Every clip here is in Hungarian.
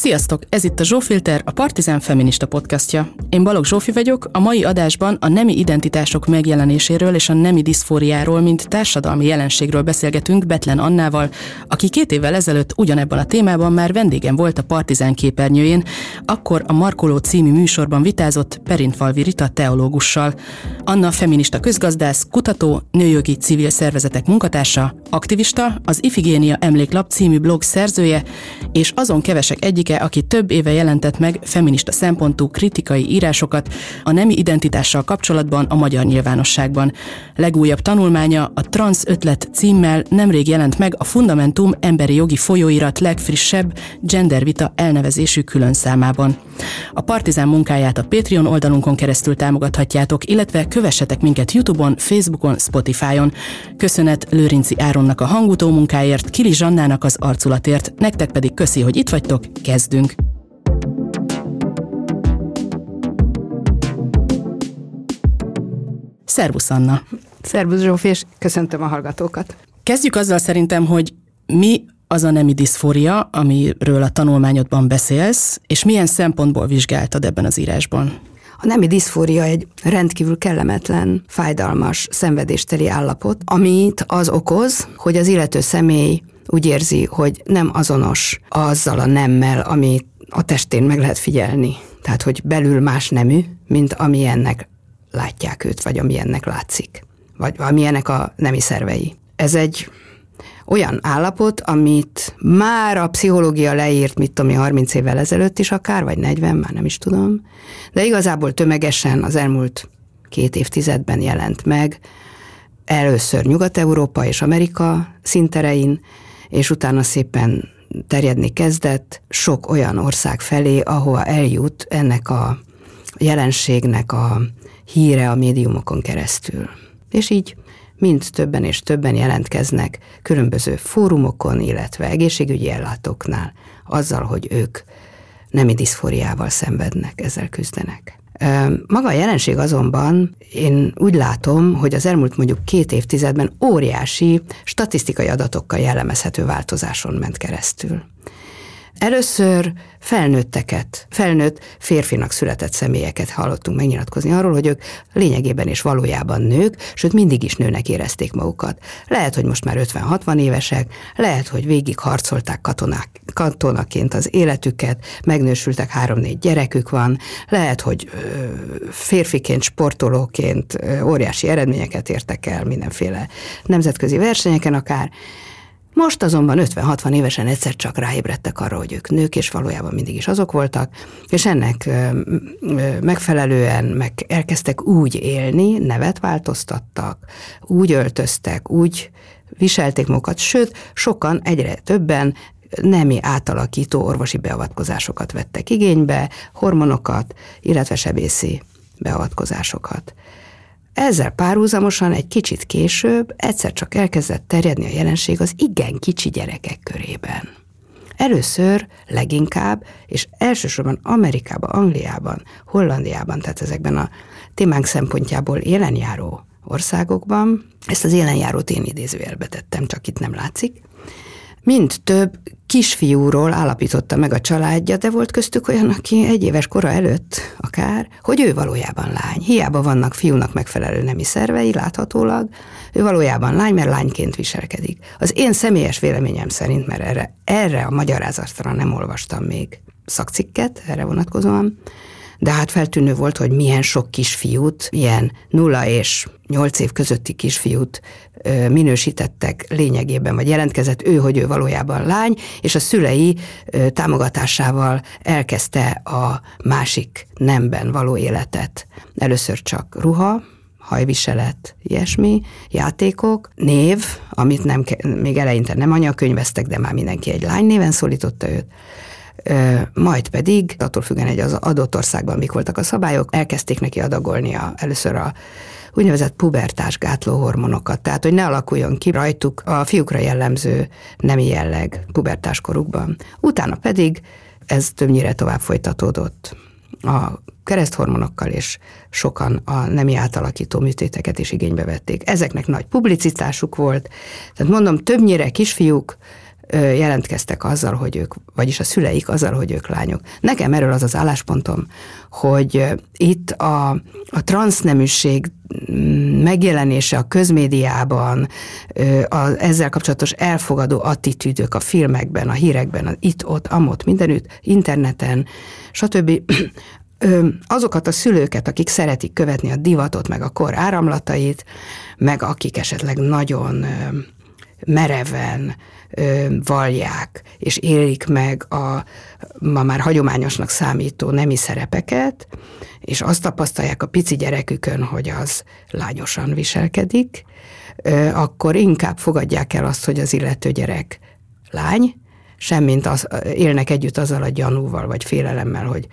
Sziasztok! Ez itt a Zsófilter, a Partizán Feminista podcastja. Én Balogh Zsófi vagyok, a mai adásban a nemi identitások megjelenéséről és a nemi diszfóriáról, mint társadalmi jelenségről beszélgetünk Betlen Annával, aki két évvel ezelőtt ugyanebben a témában már vendégem volt a Partizán képernyőjén, akkor a Markoló című műsorban vitázott Perintfalvi Rita teológussal. Anna feminista közgazdász, kutató, nőjogi civil szervezetek munkatársa, aktivista, az Ifigénia Emléklap című blog szerzője, és azon kevesek egyik egyike, aki több éve jelentett meg feminista szempontú kritikai írásokat a nemi identitással kapcsolatban a magyar nyilvánosságban. Legújabb tanulmánya a Trans ötlet címmel nemrég jelent meg a Fundamentum emberi jogi folyóirat legfrissebb gendervita elnevezésű külön számában. A Partizán munkáját a Patreon oldalunkon keresztül támogathatjátok, illetve kövessetek minket Youtube-on, Facebookon, Spotify-on. Köszönet Lőrinci Áronnak a hangutó munkáért, Kili Zsannának az arculatért, nektek pedig köszi, hogy itt vagytok, kezdünk! Szervusz Anna! Szervusz Zsófi, és köszöntöm a hallgatókat! Kezdjük azzal szerintem, hogy mi az a nemi diszfória, amiről a tanulmányodban beszélsz, és milyen szempontból vizsgáltad ebben az írásban? A nemi diszfória egy rendkívül kellemetlen, fájdalmas, szenvedésteli állapot, amit az okoz, hogy az illető személy úgy érzi, hogy nem azonos azzal a nemmel, amit a testén meg lehet figyelni. Tehát, hogy belül más nemű, mint amilyennek látják őt, vagy amilyennek látszik, vagy amilyenek a nemi szervei. Ez egy olyan állapot, amit már a pszichológia leírt, mit tudom 30 évvel ezelőtt is akár, vagy 40, már nem is tudom, de igazából tömegesen az elmúlt két évtizedben jelent meg, először Nyugat-Európa és Amerika szinterein, és utána szépen terjedni kezdett sok olyan ország felé, ahova eljut ennek a jelenségnek a híre a médiumokon keresztül. És így mind többen és többen jelentkeznek különböző fórumokon, illetve egészségügyi ellátóknál azzal, hogy ők nemi diszfóriával szenvednek, ezzel küzdenek. Maga a jelenség azonban én úgy látom, hogy az elmúlt mondjuk két évtizedben óriási statisztikai adatokkal jellemezhető változáson ment keresztül. Először felnőtteket, felnőtt férfinak született személyeket hallottunk megnyilatkozni arról, hogy ők lényegében és valójában nők, sőt mindig is nőnek érezték magukat. Lehet, hogy most már 50-60 évesek, lehet, hogy végig harcolták katonák, katonaként az életüket, megnősültek három-négy gyerekük van, lehet, hogy férfiként, sportolóként óriási eredményeket értek el mindenféle nemzetközi versenyeken akár, most azonban 50-60 évesen egyszer csak ráébredtek arra, hogy ők nők, és valójában mindig is azok voltak, és ennek megfelelően meg elkezdtek úgy élni, nevet változtattak, úgy öltöztek, úgy viselték magukat, sőt, sokan, egyre többen nemi átalakító orvosi beavatkozásokat vettek igénybe, hormonokat, illetve sebészi beavatkozásokat. Ezzel párhuzamosan egy kicsit később egyszer csak elkezdett terjedni a jelenség az igen kicsi gyerekek körében. Először leginkább, és elsősorban Amerikában, Angliában, Hollandiában, tehát ezekben a témánk szempontjából élenjáró országokban, ezt az élenjárót én idézőjelbe tettem, csak itt nem látszik, mind több kisfiúról állapította meg a családja, de volt köztük olyan, aki egy éves kora előtt akár, hogy ő valójában lány. Hiába vannak fiúnak megfelelő nemi szervei, láthatólag, ő valójában lány, mert lányként viselkedik. Az én személyes véleményem szerint, mert erre, erre a magyarázatra nem olvastam még szakcikket, erre vonatkozóan, de hát feltűnő volt, hogy milyen sok kisfiút, ilyen nulla és nyolc év közötti kisfiút minősítettek lényegében, vagy jelentkezett ő, hogy ő valójában lány, és a szülei támogatásával elkezdte a másik nemben való életet. Először csak ruha, hajviselet, ilyesmi, játékok, név, amit nem, még eleinte nem anyakönyveztek, de már mindenki egy lány néven szólította őt, majd pedig, attól függően egy az adott országban mik voltak a szabályok, elkezdték neki adagolni a, először a úgynevezett pubertás gátló hormonokat, tehát hogy ne alakuljon ki rajtuk a fiúkra jellemző nemi jelleg pubertás korukban. Utána pedig ez többnyire tovább folytatódott a kereszthormonokkal, és sokan a nemi átalakító műtéteket is igénybe vették. Ezeknek nagy publicitásuk volt, tehát mondom, többnyire kisfiúk jelentkeztek azzal, hogy ők, vagyis a szüleik azzal, hogy ők lányok. Nekem erről az az álláspontom, hogy itt a, a transzneműség mm, megjelenése a közmédiában, a ezzel kapcsolatos elfogadó attitűdök a filmekben, a hírekben, itt, ott, amott, mindenütt, interneten, stb azokat a szülőket, akik szeretik követni a divatot, meg a kor áramlatait, meg akik esetleg nagyon mereven vallják, és élik meg a ma már hagyományosnak számító nemi szerepeket, és azt tapasztalják a pici gyerekükön, hogy az lányosan viselkedik, akkor inkább fogadják el azt, hogy az illető gyerek lány, semmint az, élnek együtt azzal a gyanúval vagy félelemmel, hogy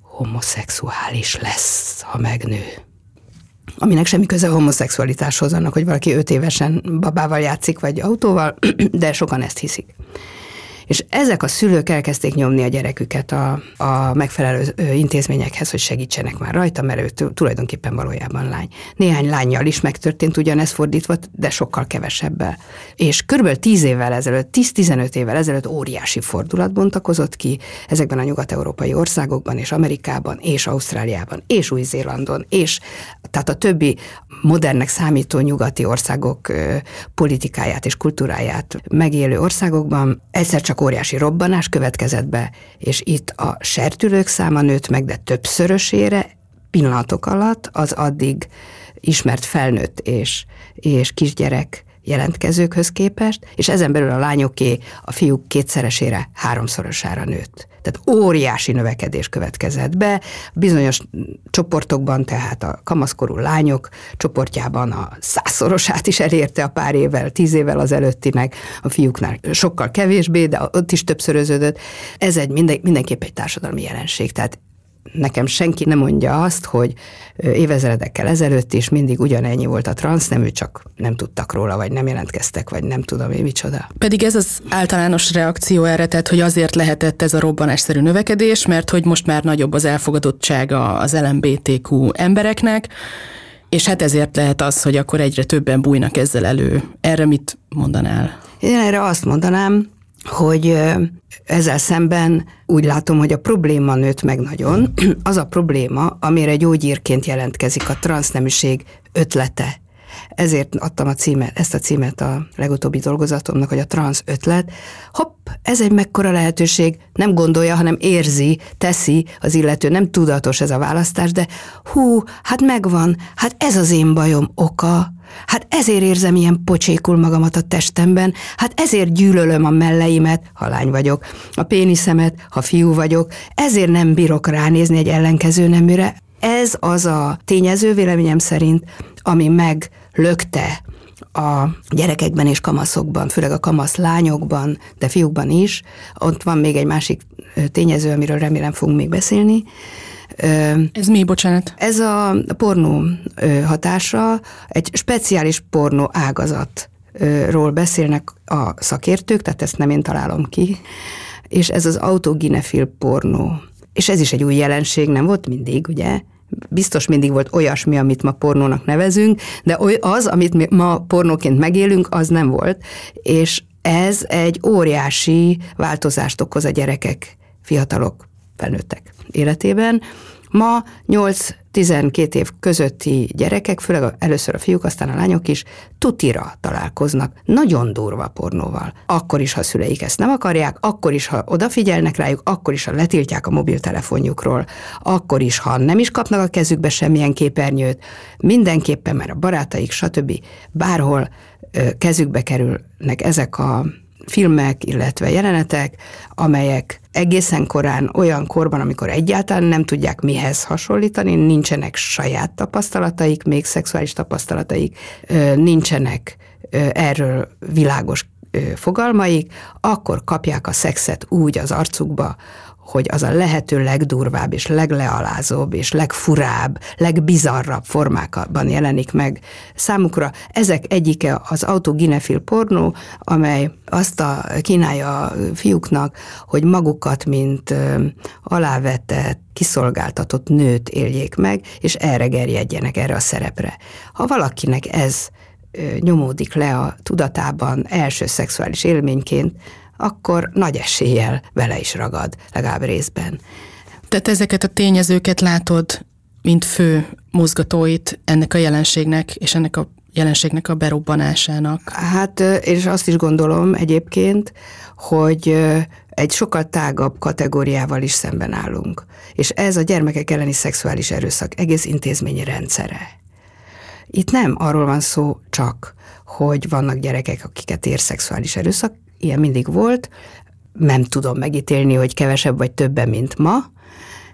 homoszexuális lesz, ha megnő. Aminek semmi köze a homoszexualitáshoz, annak, hogy valaki öt évesen babával játszik, vagy autóval, de sokan ezt hiszik. És ezek a szülők elkezdték nyomni a gyereküket a, a megfelelő intézményekhez, hogy segítsenek már rajta, mert ő tulajdonképpen valójában lány. Néhány lányjal is megtörtént ugyanez fordítva, de sokkal kevesebbel. És körülbelül 10 évvel ezelőtt, 10-15 évvel ezelőtt óriási fordulat bontakozott ki ezekben a nyugat-európai országokban, és Amerikában, és Ausztráliában, és Új-Zélandon, és tehát a többi modernnek számító nyugati országok politikáját és kultúráját megélő országokban egyszer csak óriási robbanás következett be, és itt a sertülők száma nőtt meg, de többszörösére pillanatok alatt az addig ismert felnőtt és, és kisgyerek jelentkezőkhöz képest, és ezen belül a lányoké a fiúk kétszeresére, háromszorosára nőtt. Tehát óriási növekedés következett be, bizonyos csoportokban, tehát a kamaszkorú lányok csoportjában a százszorosát is elérte a pár évvel, tíz évvel az előttinek, a fiúknál sokkal kevésbé, de ott is többszöröződött. Ez egy minden, mindenképp egy társadalmi jelenség, tehát nekem senki nem mondja azt, hogy évezredekkel ezelőtt is mindig ugyanennyi volt a transznemű, csak nem tudtak róla, vagy nem jelentkeztek, vagy nem tudom én micsoda. Pedig ez az általános reakció erre, tehát hogy azért lehetett ez a robbanásszerű növekedés, mert hogy most már nagyobb az elfogadottsága az LMBTQ embereknek, és hát ezért lehet az, hogy akkor egyre többen bújnak ezzel elő. Erre mit mondanál? Én erre azt mondanám, hogy ezzel szemben úgy látom, hogy a probléma nőtt meg nagyon. Az a probléma, amire gyógyírként jelentkezik a transzneműség ötlete. Ezért adtam a címet, ezt a címet a legutóbbi dolgozatomnak, hogy a transz ötlet. Hopp, ez egy mekkora lehetőség, nem gondolja, hanem érzi, teszi az illető, nem tudatos ez a választás, de hú, hát megvan, hát ez az én bajom oka, Hát ezért érzem ilyen pocsékul magamat a testemben, hát ezért gyűlölöm a melleimet, ha lány vagyok, a péniszemet, ha fiú vagyok, ezért nem bírok ránézni egy ellenkező neműre. Ez az a tényező véleményem szerint, ami meglökte a gyerekekben és kamaszokban, főleg a kamasz lányokban, de fiúkban is. Ott van még egy másik tényező, amiről remélem fogunk még beszélni, ez mi, bocsánat? Ez a pornó hatása, egy speciális pornó ágazatról beszélnek a szakértők, tehát ezt nem én találom ki, és ez az autoginefil pornó. És ez is egy új jelenség, nem volt mindig, ugye? Biztos mindig volt olyasmi, amit ma pornónak nevezünk, de az, amit mi ma pornóként megélünk, az nem volt, és ez egy óriási változást okoz a gyerekek, fiatalok, felnőttek életében. Ma 8-12 év közötti gyerekek, főleg először a fiúk, aztán a lányok is tutira találkoznak, nagyon durva pornóval. Akkor is, ha szüleik ezt nem akarják, akkor is, ha odafigyelnek rájuk, akkor is, ha letiltják a mobiltelefonjukról, akkor is, ha nem is kapnak a kezükbe semmilyen képernyőt, mindenképpen, mert a barátaik, stb. bárhol kezükbe kerülnek ezek a filmek, illetve jelenetek, amelyek egészen korán, olyan korban, amikor egyáltalán nem tudják mihez hasonlítani, nincsenek saját tapasztalataik, még szexuális tapasztalataik, nincsenek erről világos fogalmaik, akkor kapják a szexet úgy az arcukba, hogy az a lehető legdurvább és leglealázóbb és legfurább, legbizarrabb formákban jelenik meg számukra. Ezek egyike az autoginefil pornó, amely azt a kínálja a fiúknak, hogy magukat, mint alávetett, kiszolgáltatott nőt éljék meg, és erre gerjedjenek, erre a szerepre. Ha valakinek ez nyomódik le a tudatában első szexuális élményként, akkor nagy eséllyel vele is ragad, legalább részben. Tehát ezeket a tényezőket látod, mint fő mozgatóit ennek a jelenségnek, és ennek a jelenségnek a berobbanásának. Hát, és azt is gondolom egyébként, hogy egy sokkal tágabb kategóriával is szemben állunk. És ez a gyermekek elleni szexuális erőszak egész intézményi rendszere. Itt nem arról van szó csak, hogy vannak gyerekek, akiket ér szexuális erőszak, ilyen mindig volt, nem tudom megítélni, hogy kevesebb vagy többen, mint ma,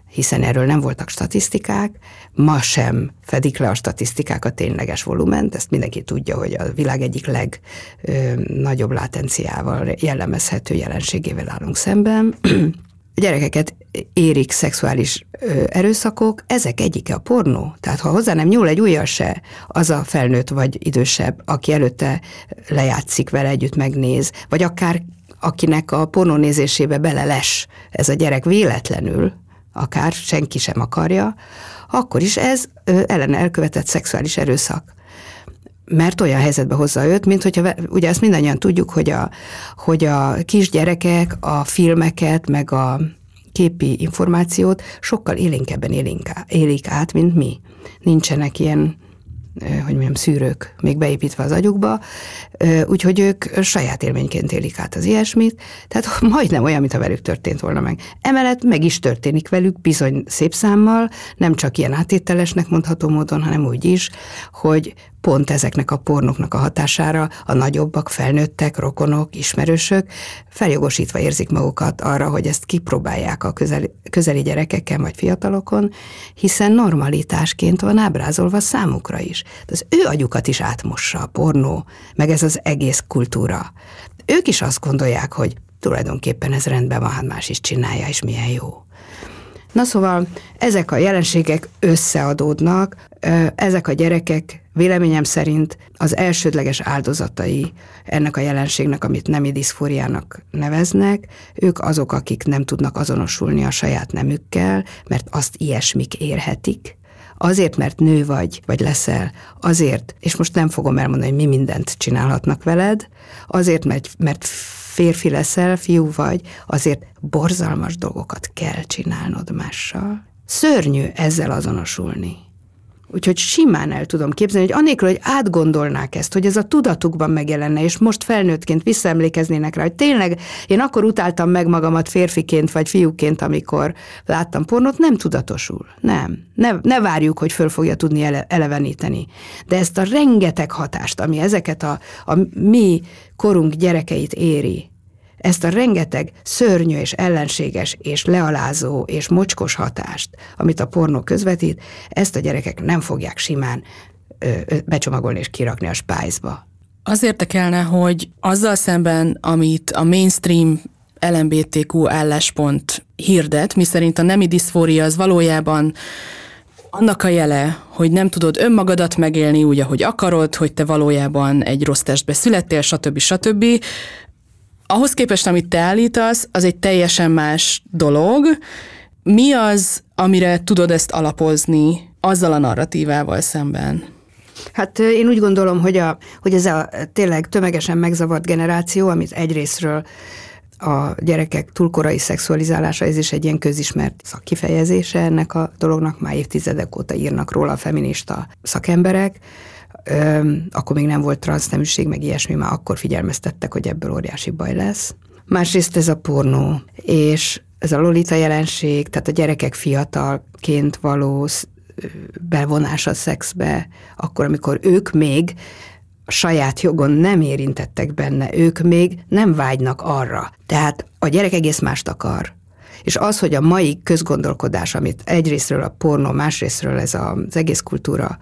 hiszen erről nem voltak statisztikák, ma sem fedik le a statisztikák a tényleges volument, ezt mindenki tudja, hogy a világ egyik legnagyobb látenciával jellemezhető jelenségével állunk szemben. Gyerekeket érik szexuális erőszakok, ezek egyike a pornó. Tehát ha hozzá nem nyúl egy újjal se, az a felnőtt vagy idősebb, aki előtte lejátszik vele együtt, megnéz, vagy akár akinek a pornó nézésébe beleles ez a gyerek véletlenül, akár senki sem akarja, akkor is ez ellen elkövetett szexuális erőszak mert olyan helyzetbe hozza őt, mint hogyha, ugye ezt mindannyian tudjuk, hogy a, hogy a kisgyerekek a filmeket, meg a képi információt sokkal élénkebben élik át, mint mi. Nincsenek ilyen hogy mondjam, szűrők még beépítve az agyukba, úgyhogy ők saját élményként élik át az ilyesmit, tehát majdnem olyan, mintha velük történt volna meg. Emellett meg is történik velük bizony szép számmal, nem csak ilyen átételesnek mondható módon, hanem úgy is, hogy pont ezeknek a pornoknak a hatására a nagyobbak, felnőttek, rokonok, ismerősök feljogosítva érzik magukat arra, hogy ezt kipróbálják a közeli, közeli gyerekeken vagy fiatalokon, hiszen normalitásként van ábrázolva számukra is. Az ő agyukat is átmossa a pornó, meg ez az egész kultúra. Ők is azt gondolják, hogy tulajdonképpen ez rendben van, hát más is csinálja, és milyen jó. Na szóval ezek a jelenségek összeadódnak, ezek a gyerekek véleményem szerint az elsődleges áldozatai ennek a jelenségnek, amit nemi diszfóriának neveznek, ők azok, akik nem tudnak azonosulni a saját nemükkel, mert azt ilyesmik érhetik, azért, mert nő vagy, vagy leszel, azért, és most nem fogom elmondani, hogy mi mindent csinálhatnak veled, azért, mert, mert férfi leszel, fiú vagy, azért borzalmas dolgokat kell csinálnod mással. Szörnyű ezzel azonosulni. Úgyhogy simán el tudom képzelni, hogy anélkül, hogy átgondolnák ezt, hogy ez a tudatukban megjelenne, és most felnőttként visszaemlékeznének rá, hogy tényleg én akkor utáltam meg magamat férfiként vagy fiúként, amikor láttam pornót, nem tudatosul. Nem. Ne, ne várjuk, hogy föl fogja tudni ele, eleveníteni. De ezt a rengeteg hatást, ami ezeket a, a mi korunk gyerekeit éri, ezt a rengeteg szörnyű és ellenséges és lealázó és mocskos hatást, amit a pornó közvetít, ezt a gyerekek nem fogják simán becsomagolni és kirakni a spájzba. Az érdekelne, hogy azzal szemben, amit a mainstream LMBTQ álláspont hirdet, miszerint a nemi diszfória az valójában annak a jele, hogy nem tudod önmagadat megélni úgy, ahogy akarod, hogy te valójában egy rossz testbe születtél, stb. stb ahhoz képest, amit te állítasz, az egy teljesen más dolog. Mi az, amire tudod ezt alapozni azzal a narratívával szemben? Hát én úgy gondolom, hogy, a, hogy ez a tényleg tömegesen megzavart generáció, amit egyrésztről a gyerekek túlkorai szexualizálása, ez is egy ilyen közismert szakkifejezése ennek a dolognak, már évtizedek óta írnak róla a feminista szakemberek, akkor még nem volt transzneműség, meg ilyesmi, már akkor figyelmeztettek, hogy ebből óriási baj lesz. Másrészt ez a pornó, és ez a lolita jelenség, tehát a gyerekek fiatalként való bevonás a szexbe, akkor, amikor ők még saját jogon nem érintettek benne, ők még nem vágynak arra. Tehát a gyerek egész mást akar. És az, hogy a mai közgondolkodás, amit egyrésztről a pornó, másrésztről ez az egész kultúra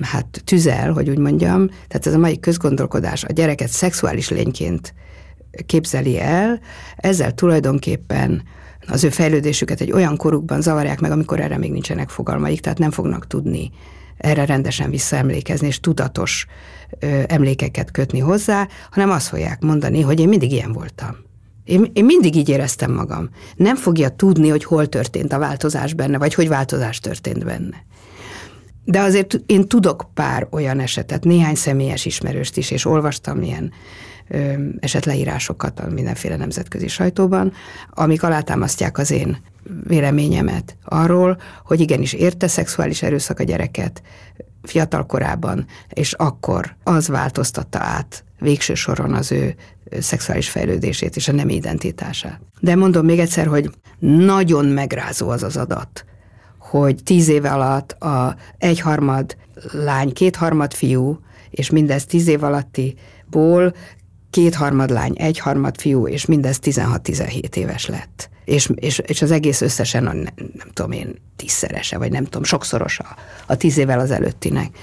hát tüzel, hogy úgy mondjam, tehát ez a mai közgondolkodás a gyereket szexuális lényként képzeli el, ezzel tulajdonképpen az ő fejlődésüket egy olyan korukban zavarják meg, amikor erre még nincsenek fogalmaik, tehát nem fognak tudni erre rendesen visszaemlékezni, és tudatos ö, emlékeket kötni hozzá, hanem azt fogják mondani, hogy én mindig ilyen voltam. Én, én mindig így éreztem magam. Nem fogja tudni, hogy hol történt a változás benne, vagy hogy változás történt benne. De azért én tudok pár olyan esetet, néhány személyes ismerőst is, és olvastam ilyen esetleírásokat a mindenféle nemzetközi sajtóban, amik alátámasztják az én véleményemet arról, hogy igenis érte szexuális erőszak a gyereket fiatal korában, és akkor az változtatta át végső soron az ő szexuális fejlődését és a nem identitását. De mondom még egyszer, hogy nagyon megrázó az az adat, hogy tíz év alatt a egyharmad lány, kétharmad fiú, és mindez tíz év alattiból kétharmad lány, egyharmad fiú, és mindez 16-17 éves lett. És, és, és az egész összesen a, nem, nem tudom én, tízszerese, vagy nem tudom, sokszorosa a tíz évvel az előttinek.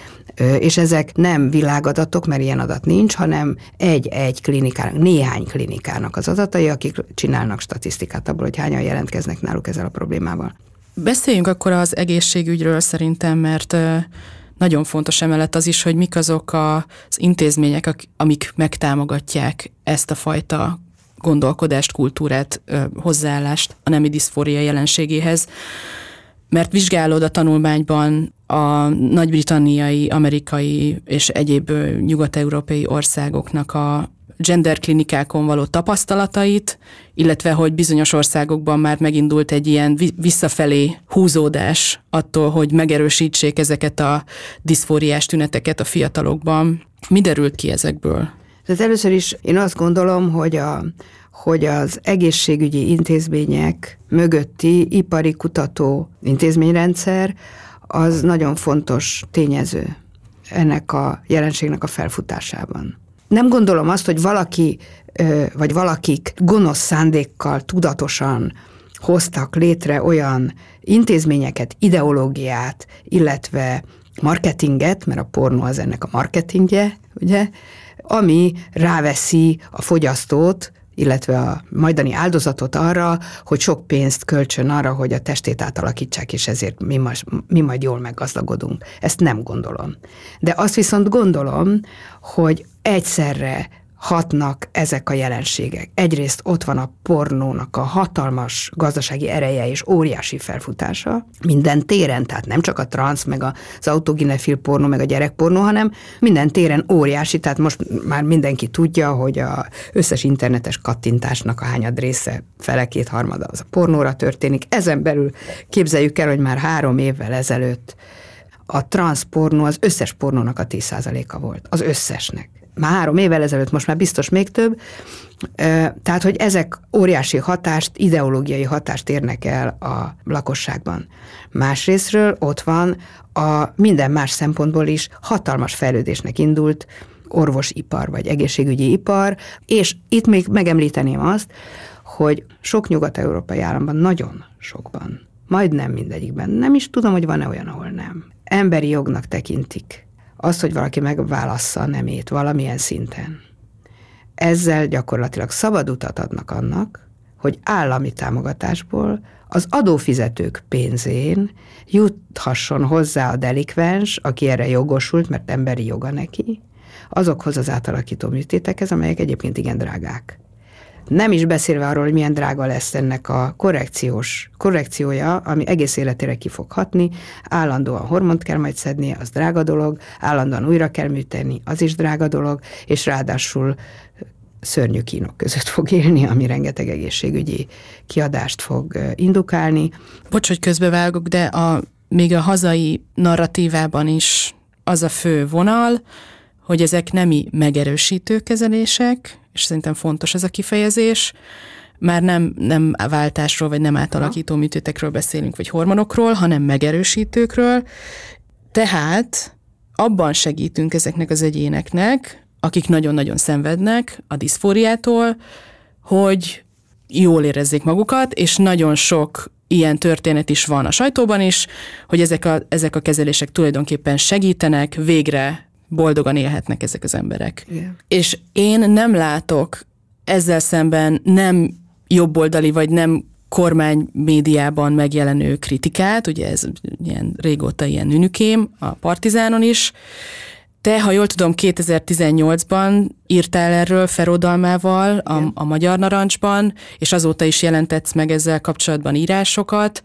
És ezek nem világadatok, mert ilyen adat nincs, hanem egy-egy klinikának, néhány klinikának az adatai, akik csinálnak statisztikát abból, hogy hányan jelentkeznek náluk ezzel a problémával. Beszéljünk akkor az egészségügyről szerintem, mert nagyon fontos emellett az is, hogy mik azok az intézmények, amik megtámogatják ezt a fajta gondolkodást, kultúrát, hozzáállást a nemi diszfória jelenségéhez. Mert vizsgálod a tanulmányban a nagy-britanniai, amerikai és egyéb nyugat-európai országoknak a gender klinikákon való tapasztalatait, illetve hogy bizonyos országokban már megindult egy ilyen visszafelé húzódás attól, hogy megerősítsék ezeket a diszfóriás tüneteket a fiatalokban. Mi derült ki ezekből? Tehát először is én azt gondolom, hogy, a, hogy az egészségügyi intézmények mögötti ipari kutató intézményrendszer az nagyon fontos tényező ennek a jelenségnek a felfutásában. Nem gondolom azt, hogy valaki vagy valakik gonosz szándékkal tudatosan hoztak létre olyan intézményeket, ideológiát, illetve marketinget, mert a pornó az ennek a marketingje, ugye, ami ráveszi a fogyasztót, illetve a majdani áldozatot arra, hogy sok pénzt költsön arra, hogy a testét átalakítsák, és ezért mi, majd, mi majd jól meggazdagodunk. Ezt nem gondolom. De azt viszont gondolom, hogy egyszerre hatnak ezek a jelenségek. Egyrészt ott van a pornónak a hatalmas gazdasági ereje és óriási felfutása minden téren, tehát nem csak a transz, meg az autoginefil pornó, meg a gyerekpornó, hanem minden téren óriási, tehát most már mindenki tudja, hogy a összes internetes kattintásnak a hányad része fele két harmada az a pornóra történik. Ezen belül képzeljük el, hogy már három évvel ezelőtt a transzpornó az összes pornónak a 10%-a volt. Az összesnek már három évvel ezelőtt, most már biztos még több, tehát, hogy ezek óriási hatást, ideológiai hatást érnek el a lakosságban. Másrésztről ott van a minden más szempontból is hatalmas fejlődésnek indult orvosipar vagy egészségügyi ipar, és itt még megemlíteném azt, hogy sok nyugat-európai államban, nagyon sokban, majdnem mindegyikben, nem is tudom, hogy van-e olyan, ahol nem, emberi jognak tekintik az, hogy valaki megválassza a nemét valamilyen szinten. Ezzel gyakorlatilag szabad utat adnak annak, hogy állami támogatásból az adófizetők pénzén juthasson hozzá a delikvens, aki erre jogosult, mert emberi joga neki, azokhoz az átalakító műtétekhez, amelyek egyébként igen drágák. Nem is beszélve arról, hogy milyen drága lesz ennek a korrekciós korrekciója, ami egész életére ki fog hatni, állandóan hormont kell majd szedni, az drága dolog, állandóan újra kell műteni, az is drága dolog, és ráadásul szörnyű kínok között fog élni, ami rengeteg egészségügyi kiadást fog indukálni. Bocs, hogy közbevágok, de a, még a hazai narratívában is az a fő vonal, hogy ezek nemi megerősítő kezelések, és szerintem fontos ez a kifejezés, már nem, nem váltásról, vagy nem átalakító műtétekről beszélünk, vagy hormonokról, hanem megerősítőkről. Tehát abban segítünk ezeknek az egyéneknek, akik nagyon-nagyon szenvednek a diszfóriától, hogy jól érezzék magukat, és nagyon sok ilyen történet is van a sajtóban is, hogy ezek a, ezek a kezelések tulajdonképpen segítenek, végre boldogan élhetnek ezek az emberek. Igen. És én nem látok ezzel szemben nem jobboldali vagy nem kormány médiában megjelenő kritikát, ugye ez ilyen régóta ilyen nünükém, a Partizánon is. Te, ha jól tudom, 2018-ban írtál erről ferodalmával a, a Magyar Narancsban, és azóta is jelentetsz meg ezzel kapcsolatban írásokat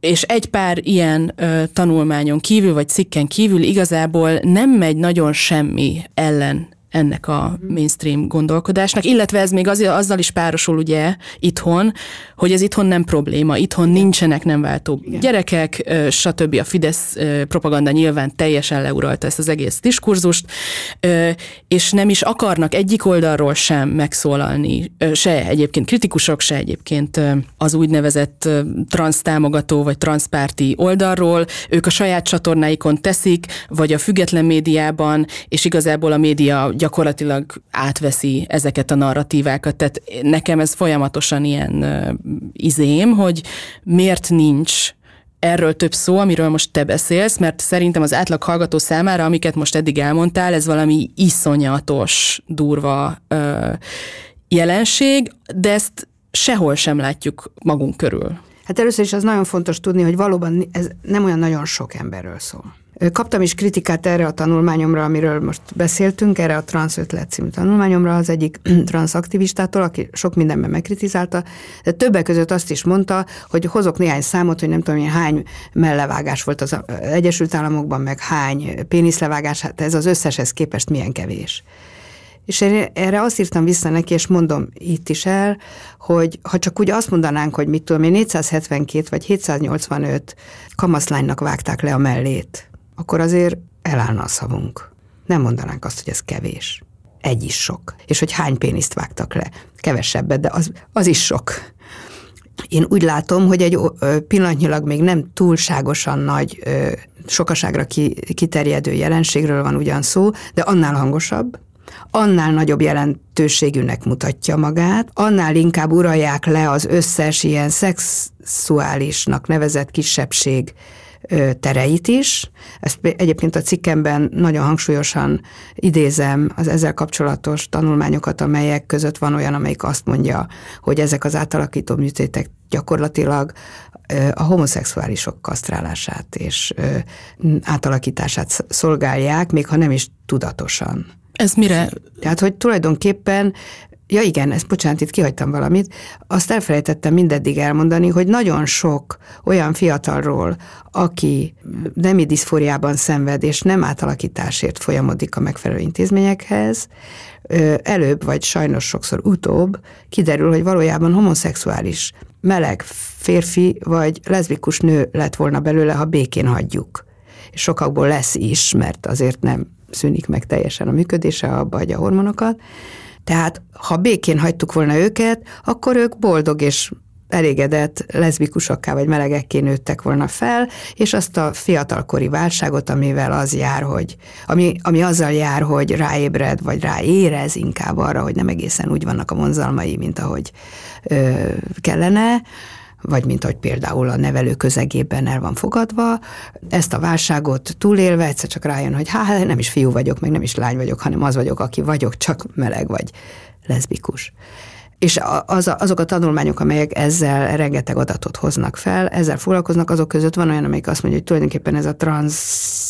és egy pár ilyen ö, tanulmányon kívül, vagy cikken kívül igazából nem megy nagyon semmi ellen ennek a mainstream gondolkodásnak, illetve ez még az, azzal is párosul ugye itthon, hogy ez itthon nem probléma, itthon nincsenek nem váltó Igen. gyerekek, stb. A Fidesz propaganda nyilván teljesen leuralta ezt az egész diskurzust, és nem is akarnak egyik oldalról sem megszólalni, se egyébként kritikusok, se egyébként az úgynevezett transz támogató vagy transzpárti oldalról, ők a saját csatornáikon teszik, vagy a független médiában, és igazából a média gyakorlatilag átveszi ezeket a narratívákat. Tehát nekem ez folyamatosan ilyen izém, hogy miért nincs erről több szó, amiről most te beszélsz, mert szerintem az átlag hallgató számára, amiket most eddig elmondtál, ez valami iszonyatos, durva ö, jelenség, de ezt sehol sem látjuk magunk körül. Hát először is az nagyon fontos tudni, hogy valóban ez nem olyan nagyon sok emberről szól. Kaptam is kritikát erre a tanulmányomra, amiről most beszéltünk, erre a Trans ötlet című tanulmányomra az egyik transzaktivistától, aki sok mindenben megkritizálta, de többek között azt is mondta, hogy hozok néhány számot, hogy nem tudom, hogy hány mellevágás volt az Egyesült Államokban, meg hány péniszlevágás, hát ez az összeshez képest milyen kevés. És erre azt írtam vissza neki, és mondom itt is el, hogy ha csak úgy azt mondanánk, hogy mit tudom én, 472 vagy 785 kamaszlánynak vágták le a mellét, akkor azért elállna a szavunk. Nem mondanánk azt, hogy ez kevés. Egy is sok. És hogy hány péniszt vágtak le. Kevesebbet, de az, az is sok. Én úgy látom, hogy egy pillanatnyilag még nem túlságosan nagy, sokaságra kiterjedő jelenségről van ugyan szó, de annál hangosabb, annál nagyobb jelentőségűnek mutatja magát, annál inkább uralják le az összes ilyen szexuálisnak nevezett kisebbség tereit is. Ezt egyébként a cikkemben nagyon hangsúlyosan idézem az ezzel kapcsolatos tanulmányokat, amelyek között van olyan, amelyik azt mondja, hogy ezek az átalakító műtétek gyakorlatilag a homoszexuálisok kasztrálását és átalakítását szolgálják, még ha nem is tudatosan. Ez mire? Tehát, hogy tulajdonképpen Ja igen, ezt bocsánat, itt kihagytam valamit. Azt elfelejtettem mindeddig elmondani, hogy nagyon sok olyan fiatalról, aki nemi diszfóriában szenved, és nem átalakításért folyamodik a megfelelő intézményekhez, előbb, vagy sajnos sokszor utóbb kiderül, hogy valójában homoszexuális, meleg férfi vagy leszbikus nő lett volna belőle, ha békén hagyjuk. És sokakból lesz is, mert azért nem szűnik meg teljesen a működése, abba a hormonokat, tehát, ha békén hagytuk volna őket, akkor ők boldog és elégedett leszbikusokká vagy melegekké nőttek volna fel, és azt a fiatalkori válságot, amivel az jár, hogy, ami, ami azzal jár, hogy ráébred, vagy ráérez inkább arra, hogy nem egészen úgy vannak a vonzalmai, mint ahogy ö, kellene, vagy mint ahogy például a nevelő közegében el van fogadva, ezt a válságot túlélve egyszer csak rájön, hogy hát nem is fiú vagyok, meg nem is lány vagyok, hanem az vagyok, aki vagyok, csak meleg vagy leszbikus. És az, azok a tanulmányok, amelyek ezzel rengeteg adatot hoznak fel, ezzel foglalkoznak, azok között van olyan, amelyik azt mondja, hogy tulajdonképpen ez a transz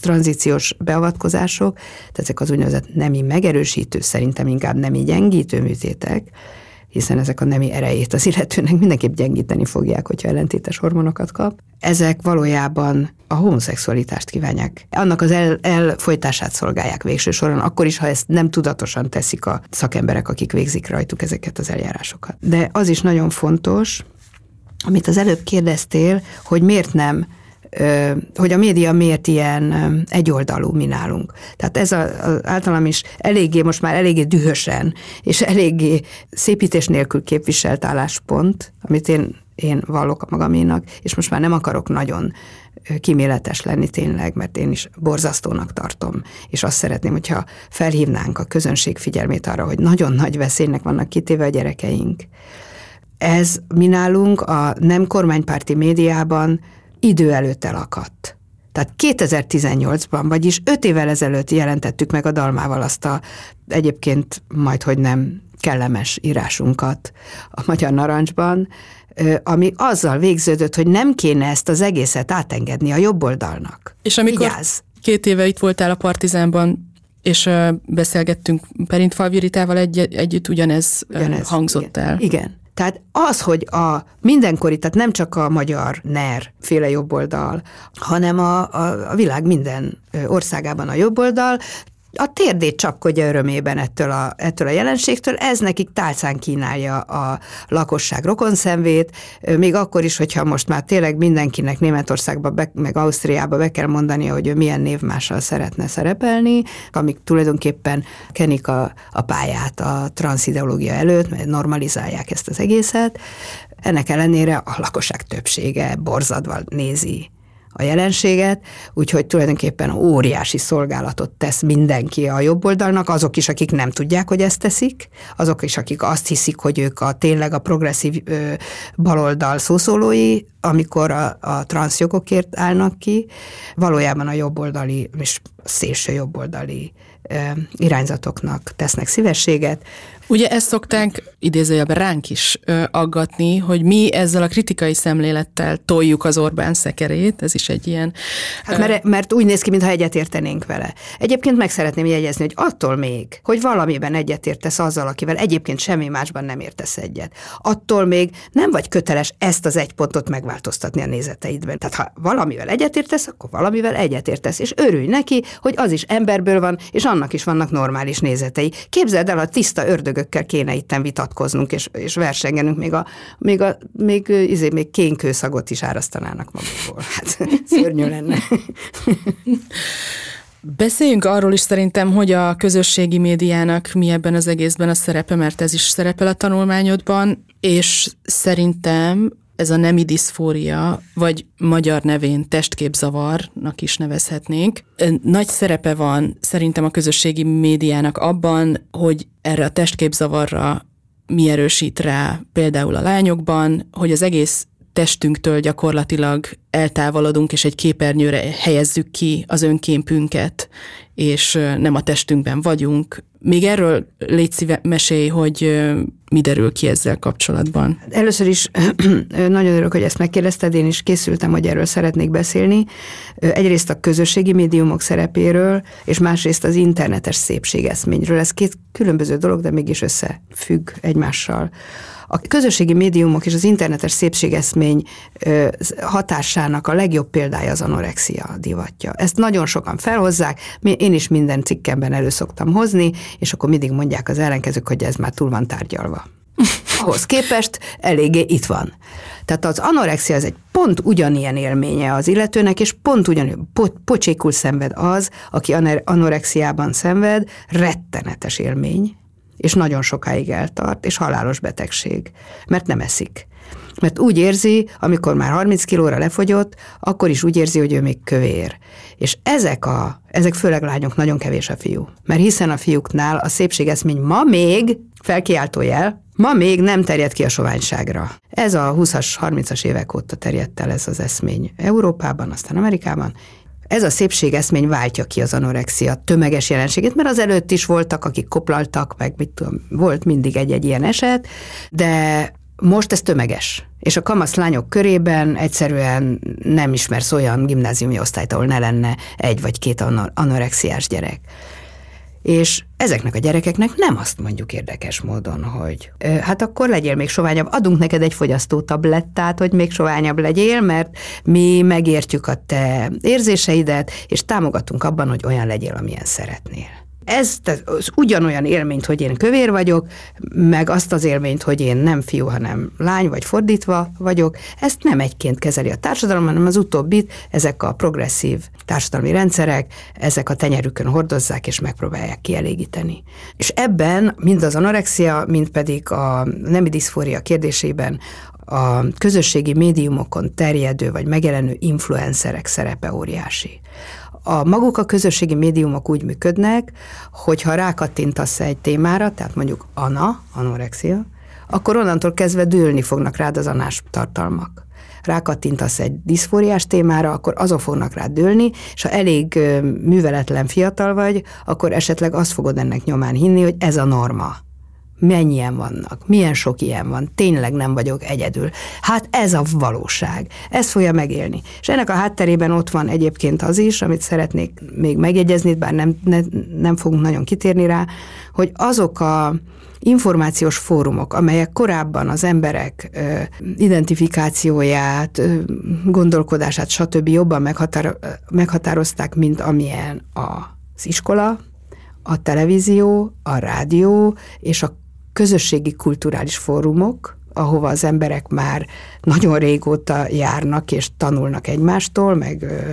tranzíciós beavatkozások, tehát ezek az úgynevezett nemi megerősítő, szerintem inkább nemi gyengítő műtétek, hiszen ezek a nemi erejét az illetőnek mindenképp gyengíteni fogják, hogyha ellentétes hormonokat kap. Ezek valójában a homoszexualitást kívánják. Annak az el, elfolytását szolgálják végső soron, akkor is, ha ezt nem tudatosan teszik a szakemberek, akik végzik rajtuk ezeket az eljárásokat. De az is nagyon fontos, amit az előbb kérdeztél, hogy miért nem hogy a média miért ilyen egyoldalú mi nálunk. Tehát ez a, az általam is eléggé, most már eléggé dühösen, és eléggé szépítés nélkül képviselt álláspont, amit én, én vallok a magaménak, és most már nem akarok nagyon kiméletes lenni tényleg, mert én is borzasztónak tartom, és azt szeretném, hogyha felhívnánk a közönség figyelmét arra, hogy nagyon nagy veszélynek vannak kitéve a gyerekeink. Ez mi nálunk a nem kormánypárti médiában idő előtt elakadt. Tehát 2018-ban, vagyis 5 évvel ezelőtt jelentettük meg a Dalmával azt a egyébként majd, hogy nem kellemes írásunkat a Magyar Narancsban, ami azzal végződött, hogy nem kéne ezt az egészet átengedni a jobb oldalnak. És amikor Vigyázz. két éve itt voltál a Partizánban, és beszélgettünk Perint Viritával egy, együtt, ugyanez, ugyanez hangzott igen. el. Igen. Tehát az, hogy a mindenkori, tehát nem csak a magyar NER féle jobboldal, hanem a, a, a világ minden országában a jobboldal a térdét csapkodja örömében ettől a, ettől a jelenségtől, ez nekik tálcán kínálja a lakosság rokonszenvét, még akkor is, hogyha most már tényleg mindenkinek Németországba, be, meg Ausztriába be kell mondani, hogy ő milyen névmással szeretne szerepelni, amik tulajdonképpen kenik a, a pályát a transzideológia előtt, mert normalizálják ezt az egészet. Ennek ellenére a lakosság többsége borzadva nézi a jelenséget, úgyhogy tulajdonképpen óriási szolgálatot tesz mindenki a jobb oldalnak, azok is, akik nem tudják, hogy ezt teszik, azok is, akik azt hiszik, hogy ők a tényleg a progresszív ö, baloldal szószólói, amikor a, a transzjogokért állnak ki, valójában a jobboldali és szélső jobboldali irányzatoknak tesznek szívességet, Ugye ezt szokták idézőjelben ránk is ö, aggatni, hogy mi ezzel a kritikai szemlélettel toljuk az Orbán szekerét, ez is egy ilyen... Hát mert, mert úgy néz ki, mintha egyetértenénk vele. Egyébként meg szeretném jegyezni, hogy attól még, hogy valamiben egyetértesz azzal, akivel egyébként semmi másban nem értesz egyet, attól még nem vagy köteles ezt az egy pontot megváltoztatni a nézeteidben. Tehát ha valamivel egyetértesz, akkor valamivel egyetértesz, és örülj neki, hogy az is emberből van, és annak is vannak normális nézetei. Képzeld el a tiszta ördög ördögökkel kéne itten vitatkoznunk, és, és versengenünk, még, a, még, a, még, izé, még kénkőszagot is árasztanának magukból. Hát szörnyű lenne. Beszéljünk arról is szerintem, hogy a közösségi médiának mi ebben az egészben a szerepe, mert ez is szerepel a tanulmányodban, és szerintem ez a nemi diszfória, vagy magyar nevén testképzavarnak is nevezhetnénk. Nagy szerepe van szerintem a közösségi médiának abban, hogy erre a testképzavarra mi erősít rá például a lányokban, hogy az egész testünktől gyakorlatilag eltávolodunk, és egy képernyőre helyezzük ki az önképünket, és nem a testünkben vagyunk. Még erről légy szíve, mesélj, hogy mi derül ki ezzel kapcsolatban? Először is nagyon örülök, hogy ezt megkérdezted, én is készültem, hogy erről szeretnék beszélni. Egyrészt a közösségi médiumok szerepéről, és másrészt az internetes szépségeszményről. Ez két különböző dolog, de mégis összefügg egymással. A közösségi médiumok és az internetes szépségeszmény hatásának a legjobb példája az anorexia divatja. Ezt nagyon sokan felhozzák, én is minden cikkemben elő szoktam hozni, és akkor mindig mondják az ellenkezők, hogy ez már túl van tárgyalva. Ahhoz képest eléggé itt van. Tehát az anorexia az egy pont ugyanilyen élménye az illetőnek, és pont ugyanilyen po- pocsékul szenved az, aki anorexiában szenved, rettenetes élmény, és nagyon sokáig eltart, és halálos betegség, mert nem eszik. Mert úgy érzi, amikor már 30 kilóra lefogyott, akkor is úgy érzi, hogy ő még kövér. És ezek, a, ezek főleg lányok, nagyon kevés a fiú. Mert hiszen a fiúknál a szépségeszmény ma még, felkiáltó jel, ma még nem terjed ki a soványságra. Ez a 20-as, 30-as évek óta terjedt el ez az eszmény Európában, aztán Amerikában, ez a szépségeszmény váltja ki az anorexia tömeges jelenségét, mert az előtt is voltak, akik koplaltak, meg mit tudom, volt mindig egy-egy ilyen eset, de most ez tömeges. És a kamasz lányok körében egyszerűen nem ismersz olyan gimnáziumi osztályt, ahol ne lenne egy vagy két anorexiás gyerek. És ezeknek a gyerekeknek nem azt mondjuk érdekes módon, hogy hát akkor legyél még soványabb, adunk neked egy fogyasztó tablettát, hogy még soványabb legyél, mert mi megértjük a te érzéseidet, és támogatunk abban, hogy olyan legyél, amilyen szeretnél ez az ugyanolyan élményt, hogy én kövér vagyok, meg azt az élményt, hogy én nem fiú, hanem lány, vagy fordítva vagyok, ezt nem egyként kezeli a társadalom, hanem az utóbbit ezek a progresszív társadalmi rendszerek, ezek a tenyerükön hordozzák, és megpróbálják kielégíteni. És ebben mind az anorexia, mind pedig a nemi diszfória kérdésében a közösségi médiumokon terjedő vagy megjelenő influencerek szerepe óriási a maguk a közösségi médiumok úgy működnek, hogy ha rákattintasz egy témára, tehát mondjuk ana, anorexia, akkor onnantól kezdve dőlni fognak rád az anás tartalmak. Rákattintasz egy diszfóriás témára, akkor azok fognak rád dőlni, és ha elég műveletlen fiatal vagy, akkor esetleg azt fogod ennek nyomán hinni, hogy ez a norma mennyien vannak, milyen sok ilyen van, tényleg nem vagyok egyedül. Hát ez a valóság, ez fogja megélni. És ennek a hátterében ott van egyébként az is, amit szeretnék még megjegyezni, bár nem, ne, nem fogunk nagyon kitérni rá, hogy azok a információs fórumok, amelyek korábban az emberek ö, identifikációját, ö, gondolkodását, stb. jobban meghatár, meghatározták, mint amilyen az iskola, a televízió, a rádió és a közösségi kulturális fórumok, ahova az emberek már nagyon régóta járnak és tanulnak egymástól, meg ö,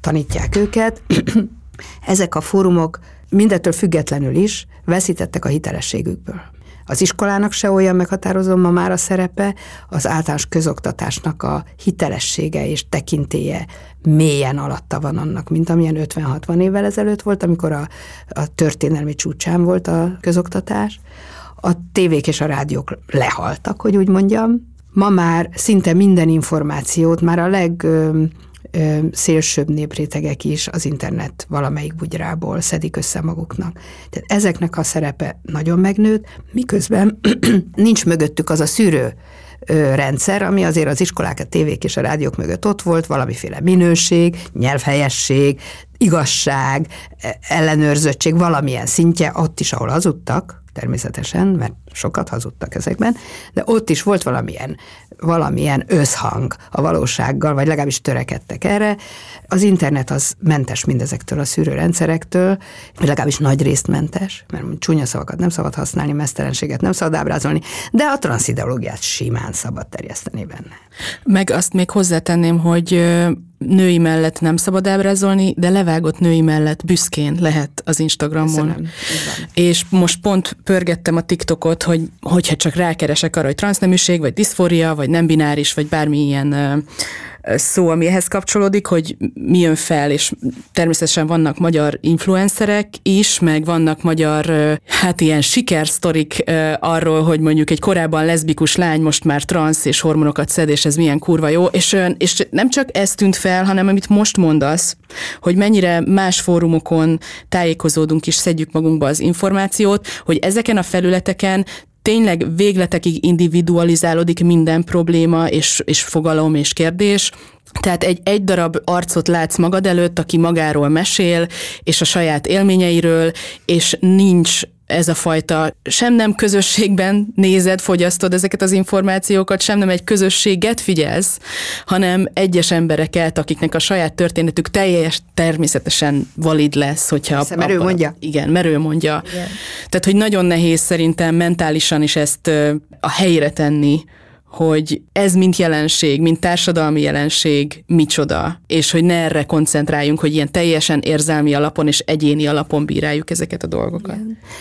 tanítják őket. Ezek a fórumok mindettől függetlenül is veszítettek a hitelességükből. Az iskolának se olyan meghatározó ma már a szerepe, az általános közoktatásnak a hitelessége és tekintéje mélyen alatta van annak, mint amilyen 50-60 évvel ezelőtt volt, amikor a, a történelmi csúcsán volt a közoktatás. A tévék és a rádiók lehaltak, hogy úgy mondjam. Ma már szinte minden információt, már a leg szélsőbb néprétegek is az internet valamelyik bugyrából szedik össze maguknak. Tehát ezeknek a szerepe nagyon megnőtt, miközben nincs mögöttük az a szűrő rendszer, ami azért az iskolák, a tévék és a rádiók mögött ott volt, valamiféle minőség, nyelvhelyesség, igazság, e, ellenőrzöttség valamilyen szintje, ott is, ahol hazudtak, természetesen, mert sokat hazudtak ezekben, de ott is volt valamilyen, valamilyen összhang a valósággal, vagy legalábbis törekedtek erre. Az internet az mentes mindezektől a szűrőrendszerektől, vagy legalábbis nagy részt mentes, mert csúnya szavakat nem szabad használni, mesztelenséget nem szabad ábrázolni, de a transzideológiát simán szabad terjeszteni benne. Meg azt még hozzátenném, hogy női mellett nem szabad ábrázolni, de levágott női mellett büszkén lehet az Instagramon. Köszönöm. És most pont pörgettem a TikTokot, hogy hogyha csak rákeresek arra, hogy transzneműség, vagy diszfória, vagy nem bináris, vagy bármilyen szó, ami ehhez kapcsolódik, hogy mi jön fel, és természetesen vannak magyar influencerek is, meg vannak magyar, hát ilyen sikersztorik arról, hogy mondjuk egy korábban leszbikus lány most már transz és hormonokat szed, és ez milyen kurva jó, és, és nem csak ez tűnt fel, hanem amit most mondasz, hogy mennyire más fórumokon tájékozódunk és szedjük magunkba az információt, hogy ezeken a felületeken tényleg végletekig individualizálódik minden probléma és, és fogalom és kérdés, tehát egy, egy darab arcot látsz magad előtt, aki magáról mesél, és a saját élményeiről, és nincs ez a fajta sem nem közösségben nézed, fogyasztod ezeket az információkat, sem nem egy közösséget figyelsz, hanem egyes embereket, akiknek a saját történetük teljes természetesen valid lesz, hogyha... Persze, mert ő mondja. Igen, mert ő mondja. Igen. Tehát, hogy nagyon nehéz szerintem mentálisan is ezt a helyre tenni, hogy ez mint jelenség, mint társadalmi jelenség micsoda, és hogy ne erre koncentráljunk, hogy ilyen teljesen érzelmi alapon és egyéni alapon bíráljuk ezeket a dolgokat.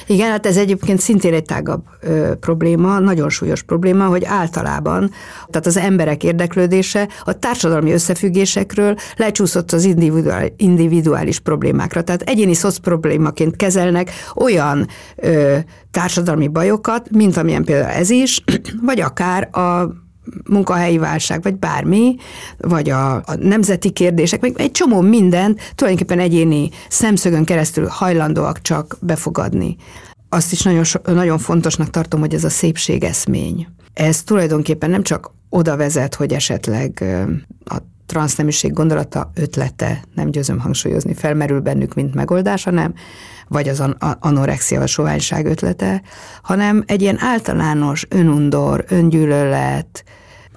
Igen, hát ez egyébként szintén egy tágabb ö, probléma, nagyon súlyos probléma, hogy általában, tehát az emberek érdeklődése a társadalmi összefüggésekről lecsúszott az individuális, individuális problémákra. Tehát egyéni szoc problémaként kezelnek olyan ö, társadalmi bajokat, mint amilyen például ez is, vagy akár a munkahelyi válság, vagy bármi, vagy a, a nemzeti kérdések, meg egy csomó mindent tulajdonképpen egyéni szemszögön keresztül hajlandóak csak befogadni. Azt is nagyon, nagyon fontosnak tartom, hogy ez a szépségeszmény. Ez tulajdonképpen nem csak oda vezet, hogy esetleg a transzneműség gondolata, ötlete, nem győzöm hangsúlyozni, felmerül bennük, mint megoldás, hanem vagy az anorexia, a soványság ötlete, hanem egy ilyen általános önundor, öngyűlölet,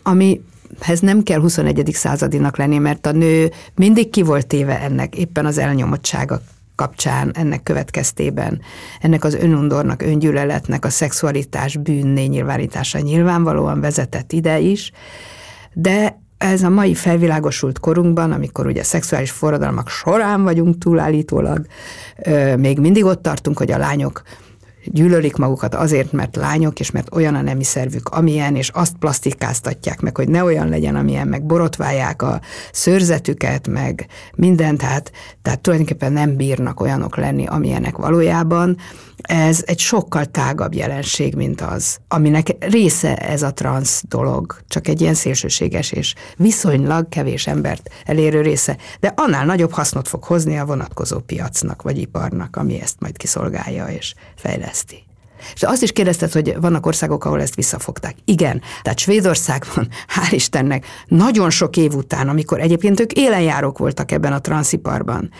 amihez nem kell 21. századinak lenni, mert a nő mindig ki volt téve ennek, éppen az elnyomottsága kapcsán, ennek következtében, ennek az önundornak, öngyűlöletnek a szexualitás bűnné nyilvánítása nyilvánvalóan vezetett ide is, de ez a mai felvilágosult korunkban, amikor ugye szexuális forradalmak során vagyunk túlállítólag, még mindig ott tartunk, hogy a lányok gyűlölik magukat azért, mert lányok, és mert olyan a nemi szervük, amilyen, és azt plastikáztatják meg, hogy ne olyan legyen, amilyen, meg borotválják a szőrzetüket, meg mindent, tehát, tehát tulajdonképpen nem bírnak olyanok lenni, amilyenek valójában, ez egy sokkal tágabb jelenség, mint az, aminek része ez a transz dolog, csak egy ilyen szélsőséges és viszonylag kevés embert elérő része, de annál nagyobb hasznot fog hozni a vonatkozó piacnak vagy iparnak, ami ezt majd kiszolgálja és fejleszti. És azt is kérdezted, hogy vannak országok, ahol ezt visszafogták. Igen, tehát Svédországban, hál' Istennek, nagyon sok év után, amikor egyébként ők élenjárók voltak ebben a transziparban.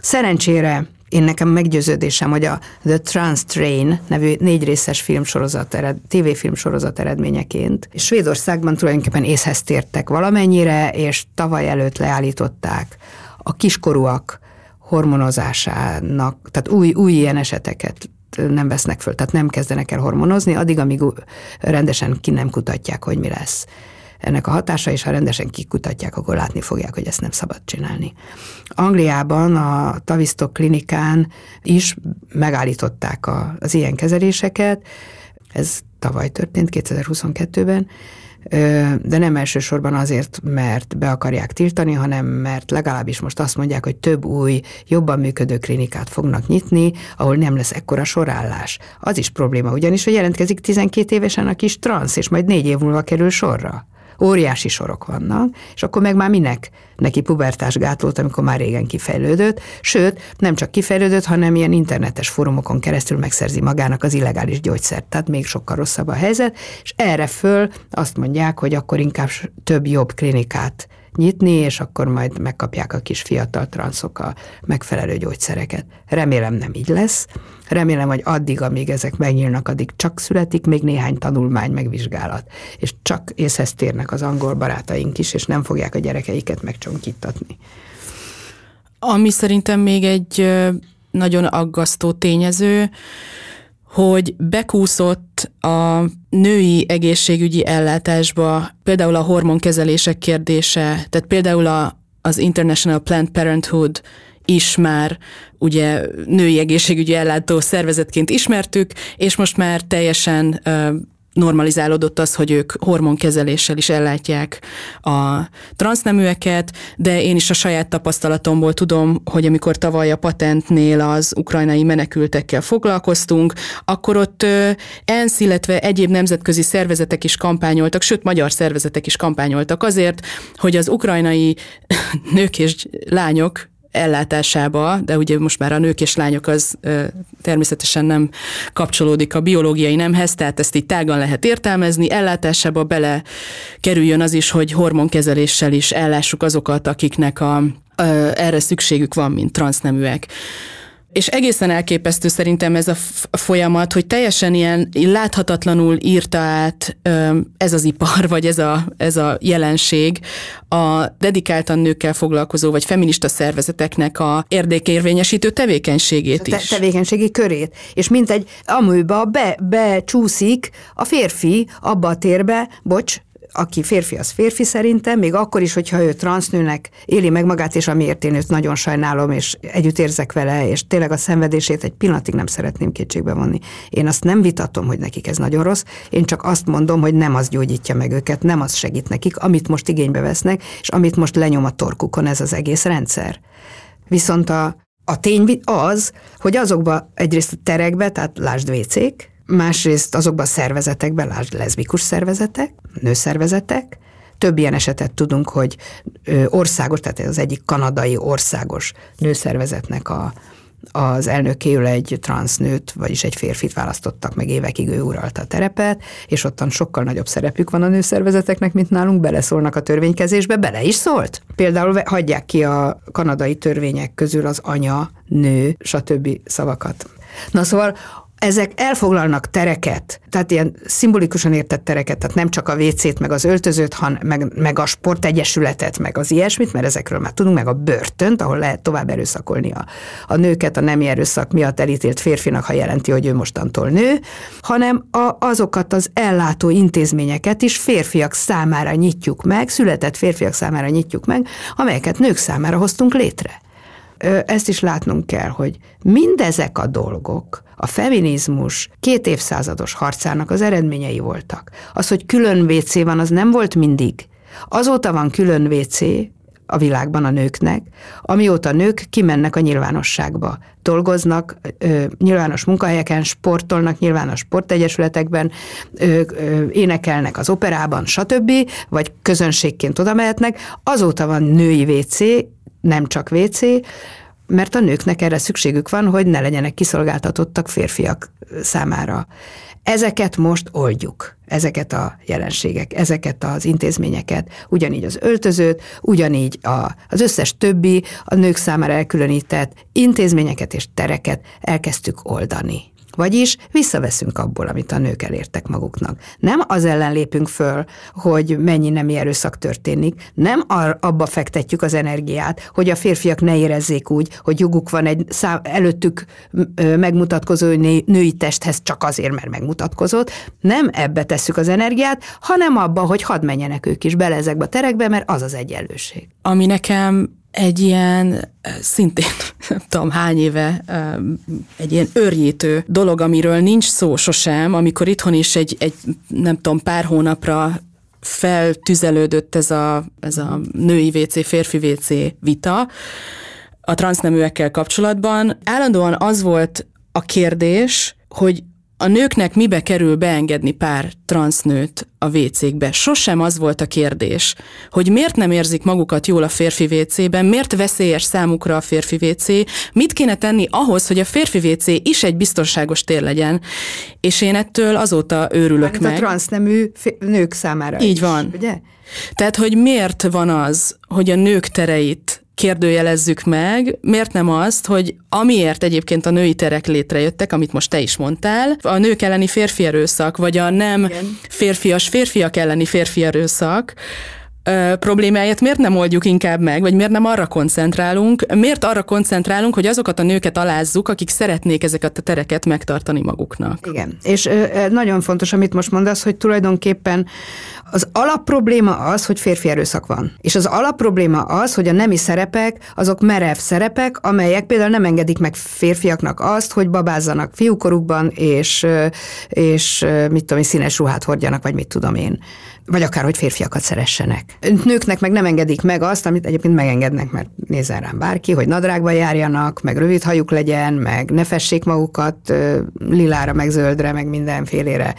Szerencsére én nekem meggyőződésem, hogy a The Trans Train nevű négy részes filmsorozat, ered, tévéfilmsorozat eredményeként Svédországban tulajdonképpen észhez tértek valamennyire, és tavaly előtt leállították a kiskorúak hormonozásának, tehát új, új ilyen eseteket nem vesznek föl, tehát nem kezdenek el hormonozni, addig, amíg rendesen ki nem kutatják, hogy mi lesz ennek a hatása, és ha rendesen kikutatják, akkor látni fogják, hogy ezt nem szabad csinálni. Angliában a Tavistock klinikán is megállították a, az ilyen kezeléseket, ez tavaly történt, 2022-ben, de nem elsősorban azért, mert be akarják tiltani, hanem mert legalábbis most azt mondják, hogy több új, jobban működő klinikát fognak nyitni, ahol nem lesz ekkora sorállás. Az is probléma, ugyanis, hogy jelentkezik 12 évesen a kis transz, és majd négy év múlva kerül sorra óriási sorok vannak, és akkor meg már minek? Neki pubertás gátlót, amikor már régen kifejlődött, sőt, nem csak kifejlődött, hanem ilyen internetes fórumokon keresztül megszerzi magának az illegális gyógyszert, tehát még sokkal rosszabb a helyzet, és erre föl azt mondják, hogy akkor inkább több jobb klinikát nyitni, és akkor majd megkapják a kis fiatal transzok a megfelelő gyógyszereket. Remélem nem így lesz. Remélem, hogy addig, amíg ezek megnyílnak, addig csak születik még néhány tanulmány, megvizsgálat. És csak észhez térnek az angol barátaink is, és nem fogják a gyerekeiket megcsonkítatni. Ami szerintem még egy nagyon aggasztó tényező, hogy bekúszott a női egészségügyi ellátásba például a hormonkezelések kérdése, tehát például a, az International Planned Parenthood is már ugye női egészségügyi ellátó szervezetként ismertük, és most már teljesen normalizálódott az, hogy ők hormonkezeléssel is ellátják a transzneműeket, de én is a saját tapasztalatomból tudom, hogy amikor tavaly a patentnél az ukrajnai menekültekkel foglalkoztunk, akkor ott ENSZ, illetve egyéb nemzetközi szervezetek is kampányoltak, sőt, magyar szervezetek is kampányoltak azért, hogy az ukrajnai nők és lányok ellátásába, de ugye most már a nők és lányok az természetesen nem kapcsolódik a biológiai nemhez, tehát ezt így tágan lehet értelmezni, ellátásába bele kerüljön az is, hogy hormonkezeléssel is ellássuk azokat, akiknek a, erre szükségük van, mint transzneműek. És egészen elképesztő szerintem ez a folyamat, hogy teljesen ilyen láthatatlanul írta át ez az ipar, vagy ez a, ez a jelenség a dedikáltan nőkkel foglalkozó, vagy feminista szervezeteknek a érdekérvényesítő tevékenységét is. Te- tevékenységi körét. És mint egy amőba be, becsúszik a férfi abba a térbe, bocs, aki férfi, az férfi szerintem, még akkor is, hogyha ő transznőnek éli meg magát, és amiért én őt nagyon sajnálom, és együtt érzek vele, és tényleg a szenvedését egy pillanatig nem szeretném kétségbe vonni. Én azt nem vitatom, hogy nekik ez nagyon rossz, én csak azt mondom, hogy nem az gyógyítja meg őket, nem az segít nekik, amit most igénybe vesznek, és amit most lenyom a torkukon ez az egész rendszer. Viszont a, a tény az, hogy azokba egyrészt a terekbe, tehát lásd WC-k, másrészt azokban a szervezetekben, lásd leszbikus szervezetek, nőszervezetek, több ilyen esetet tudunk, hogy országos, tehát az egyik kanadai országos nőszervezetnek a, az elnökéül egy transznőt, vagyis egy férfit választottak meg évekig, ő uralta a terepet, és ottan sokkal nagyobb szerepük van a nőszervezeteknek, mint nálunk, beleszólnak a törvénykezésbe, bele is szólt. Például hagyják ki a kanadai törvények közül az anya, nő, stb. szavakat. Na szóval ezek elfoglalnak tereket, tehát ilyen szimbolikusan értett tereket, tehát nem csak a WC-t, meg az öltözőt, hanem meg, meg a sportegyesületet, meg az ilyesmit, mert ezekről már tudunk, meg a börtönt, ahol lehet tovább erőszakolni a, a nőket a nemi erőszak miatt elítélt férfinak, ha jelenti, hogy ő mostantól nő, hanem a, azokat az ellátó intézményeket is férfiak számára nyitjuk meg, született férfiak számára nyitjuk meg, amelyeket nők számára hoztunk létre ezt is látnunk kell, hogy mindezek a dolgok a feminizmus két évszázados harcának az eredményei voltak. Az, hogy külön WC van, az nem volt mindig. Azóta van külön WC a világban a nőknek, amióta nők kimennek a nyilvánosságba. Dolgoznak ö, nyilvános munkahelyeken, sportolnak nyilvános sportegyesületekben, ö, ö, énekelnek az operában, stb., vagy közönségként oda mehetnek. Azóta van női WC, nem csak WC, mert a nőknek erre szükségük van, hogy ne legyenek kiszolgáltatottak férfiak számára. Ezeket most oldjuk, ezeket a jelenségek, ezeket az intézményeket, ugyanígy az öltözőt, ugyanígy a, az összes többi a nők számára elkülönített intézményeket és tereket elkezdtük oldani. Vagyis visszaveszünk abból, amit a nők elértek maguknak. Nem az ellen lépünk föl, hogy mennyi nemi erőszak történik, nem abba fektetjük az energiát, hogy a férfiak ne érezzék úgy, hogy joguk van egy szám, előttük megmutatkozó női testhez csak azért, mert megmutatkozott. Nem ebbe tesszük az energiát, hanem abba, hogy hadd menjenek ők is bele ezekbe a terekbe, mert az az egyenlőség. Ami nekem egy ilyen, szintén nem tudom hány éve, egy ilyen örjítő dolog, amiről nincs szó sosem, amikor itthon is egy, egy nem tudom, pár hónapra feltüzelődött ez a, ez a női WC, férfi WC vita a transzneműekkel kapcsolatban. Állandóan az volt a kérdés, hogy a nőknek mibe kerül beengedni pár transznőt a WC-kbe? Sosem az volt a kérdés, hogy miért nem érzik magukat jól a férfi WC-ben, miért veszélyes számukra a férfi WC, mit kéne tenni ahhoz, hogy a férfi WC is egy biztonságos tér legyen. És én ettől azóta őrülök Már meg. A transznemű nők számára Így is, van. ugye? Tehát, hogy miért van az, hogy a nők tereit kérdőjelezzük meg, miért nem azt, hogy amiért egyébként a női terek létrejöttek, amit most te is mondtál, a nők elleni férfi erőszak, vagy a nem Igen. férfias férfiak elleni férfi erőszak, ö, problémáját miért nem oldjuk inkább meg, vagy miért nem arra koncentrálunk, miért arra koncentrálunk, hogy azokat a nőket alázzuk, akik szeretnék ezeket a tereket megtartani maguknak. Igen, és ö, nagyon fontos, amit most mondasz, hogy tulajdonképpen az alapprobléma az, hogy férfi erőszak van. És az alapprobléma az, hogy a nemi szerepek, azok merev szerepek, amelyek például nem engedik meg férfiaknak azt, hogy babázzanak fiúkorukban, és, és mit tudom én, színes ruhát hordjanak, vagy mit tudom én vagy akár, hogy férfiakat szeressenek. Nőknek meg nem engedik meg azt, amit egyébként megengednek, mert nézzen rám bárki, hogy nadrágba járjanak, meg rövid hajuk legyen, meg ne fessék magukat lilára, meg zöldre, meg mindenfélére.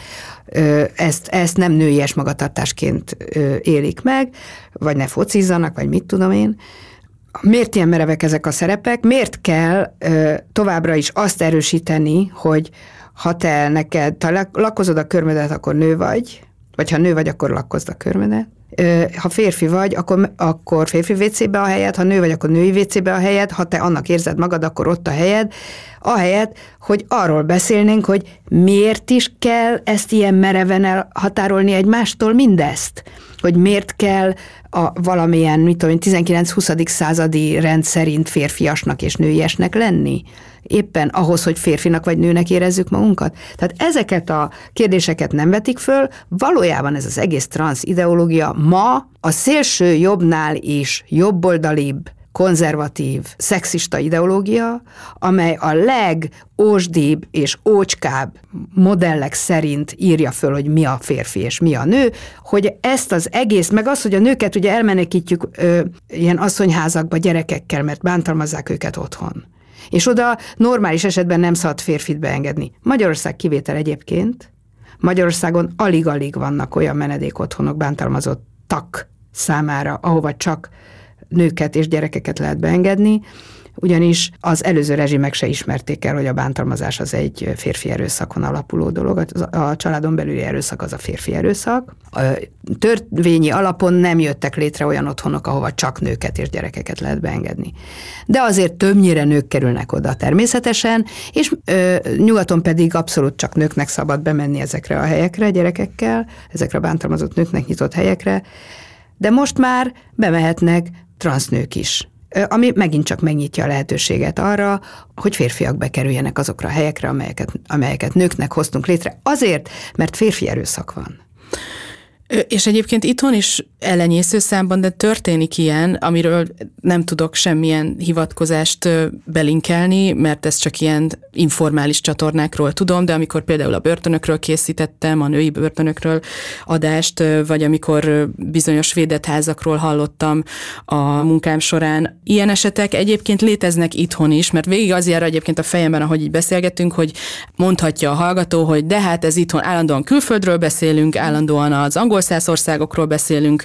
Ezt, ezt nem nőies magatartásként élik meg, vagy ne focizzanak, vagy mit tudom én. Miért ilyen merevek ezek a szerepek? Miért kell továbbra is azt erősíteni, hogy ha te neked, ha lakozod a körmedet, akkor nő vagy, vagy ha nő vagy, akkor lakkozd a körmedet. Ha férfi vagy, akkor, akkor férfi WC-be a helyed, ha nő vagy, akkor női WC-be a helyed, ha te annak érzed magad, akkor ott a helyed. Ahelyett, hogy arról beszélnénk, hogy miért is kell ezt ilyen mereven elhatárolni egymástól mindezt. Hogy miért kell a valamilyen, mit tudom 19-20. századi rend szerint férfiasnak és nőiesnek lenni éppen ahhoz, hogy férfinak vagy nőnek érezzük magunkat? Tehát ezeket a kérdéseket nem vetik föl, valójában ez az egész transz ideológia ma a szélső jobbnál is jobboldalibb, konzervatív, szexista ideológia, amely a legósdibb és ócskább modellek szerint írja föl, hogy mi a férfi és mi a nő, hogy ezt az egész, meg az, hogy a nőket ugye elmenekítjük ö, ilyen asszonyházakba gyerekekkel, mert bántalmazzák őket otthon. És oda normális esetben nem szabad férfit beengedni. Magyarország kivétel egyébként. Magyarországon alig-alig vannak olyan menedékotthonok bántalmazottak számára, ahova csak nőket és gyerekeket lehet beengedni ugyanis az előző rezsimek se ismerték el, hogy a bántalmazás az egy férfi erőszakon alapuló dolog, a családon belüli erőszak az a férfi erőszak. A törvényi alapon nem jöttek létre olyan otthonok, ahova csak nőket és gyerekeket lehet beengedni. De azért többnyire nők kerülnek oda természetesen, és ö, nyugaton pedig abszolút csak nőknek szabad bemenni ezekre a helyekre gyerekekkel, ezekre a bántalmazott nőknek nyitott helyekre, de most már bemehetnek transznők is ami megint csak megnyitja a lehetőséget arra, hogy férfiak bekerüljenek azokra a helyekre, amelyeket, amelyeket nőknek hoztunk létre, azért, mert férfi erőszak van. És egyébként itthon is ellenyésző számban, de történik ilyen, amiről nem tudok semmilyen hivatkozást belinkelni, mert ez csak ilyen informális csatornákról tudom, de amikor például a börtönökről készítettem, a női börtönökről adást, vagy amikor bizonyos védett házakról hallottam a munkám során, ilyen esetek egyébként léteznek itthon is, mert végig az jár egyébként a fejemben, ahogy így beszélgetünk, hogy mondhatja a hallgató, hogy de hát ez itthon állandóan külföldről beszélünk, állandóan az angol száz országokról beszélünk,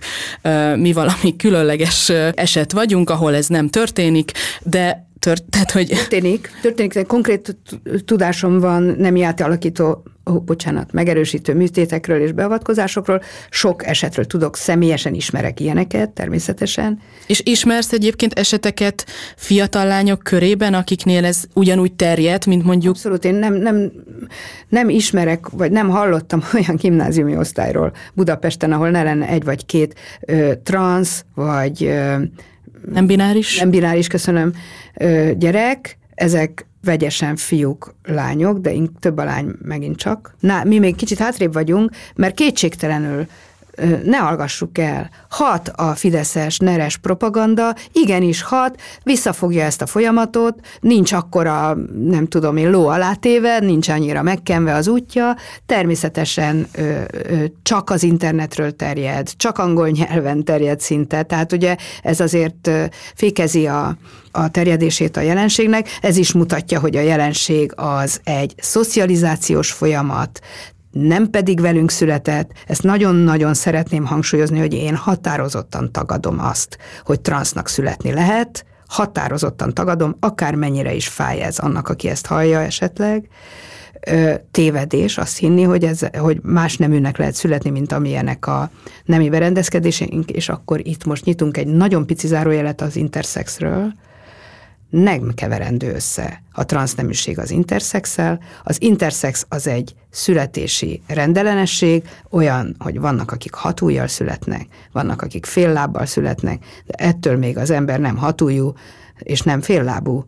mi valami különleges eset vagyunk, ahol ez nem történik, de tört, tehát, hogy... Történik, történik, de konkrét tudásom van nemi átalakító ó, bocsánat, megerősítő műtétekről és beavatkozásokról. Sok esetről tudok, személyesen ismerek ilyeneket, természetesen. És ismersz egyébként eseteket fiatal lányok körében, akiknél ez ugyanúgy terjed, mint mondjuk... Abszolút, én nem, nem, nem ismerek, vagy nem hallottam olyan gimnáziumi osztályról Budapesten, ahol ne lenne egy vagy két ö, trans, vagy... Ö, nem bináris? Nem bináris, köszönöm, ö, gyerek, ezek vegyesen fiúk, lányok, de több a lány megint csak. Na, mi még kicsit hátrébb vagyunk, mert kétségtelenül ne hallgassuk el. Hat a fideszes, neres propaganda, igenis hat, visszafogja ezt a folyamatot, nincs akkora, nem tudom én, ló alátéve, nincs annyira megkenve az útja, természetesen ö, ö, csak az internetről terjed, csak angol nyelven terjed szinte, tehát ugye ez azért fékezi a, a terjedését a jelenségnek, ez is mutatja, hogy a jelenség az egy szocializációs folyamat, nem pedig velünk született. Ezt nagyon-nagyon szeretném hangsúlyozni, hogy én határozottan tagadom azt, hogy transznak születni lehet, határozottan tagadom, akármennyire is fáj ez annak, aki ezt hallja esetleg, tévedés azt hinni, hogy, ez, hogy más neműnek lehet születni, mint amilyenek a nemi berendezkedéseink, és akkor itt most nyitunk egy nagyon pici zárójelet az intersexről, nem keverendő össze a transzneműség az interszexel. Az interszex az egy születési rendellenesség, olyan, hogy vannak, akik hatújjal születnek, vannak, akik fél lábbal születnek, de ettől még az ember nem hatújú és nem féllábú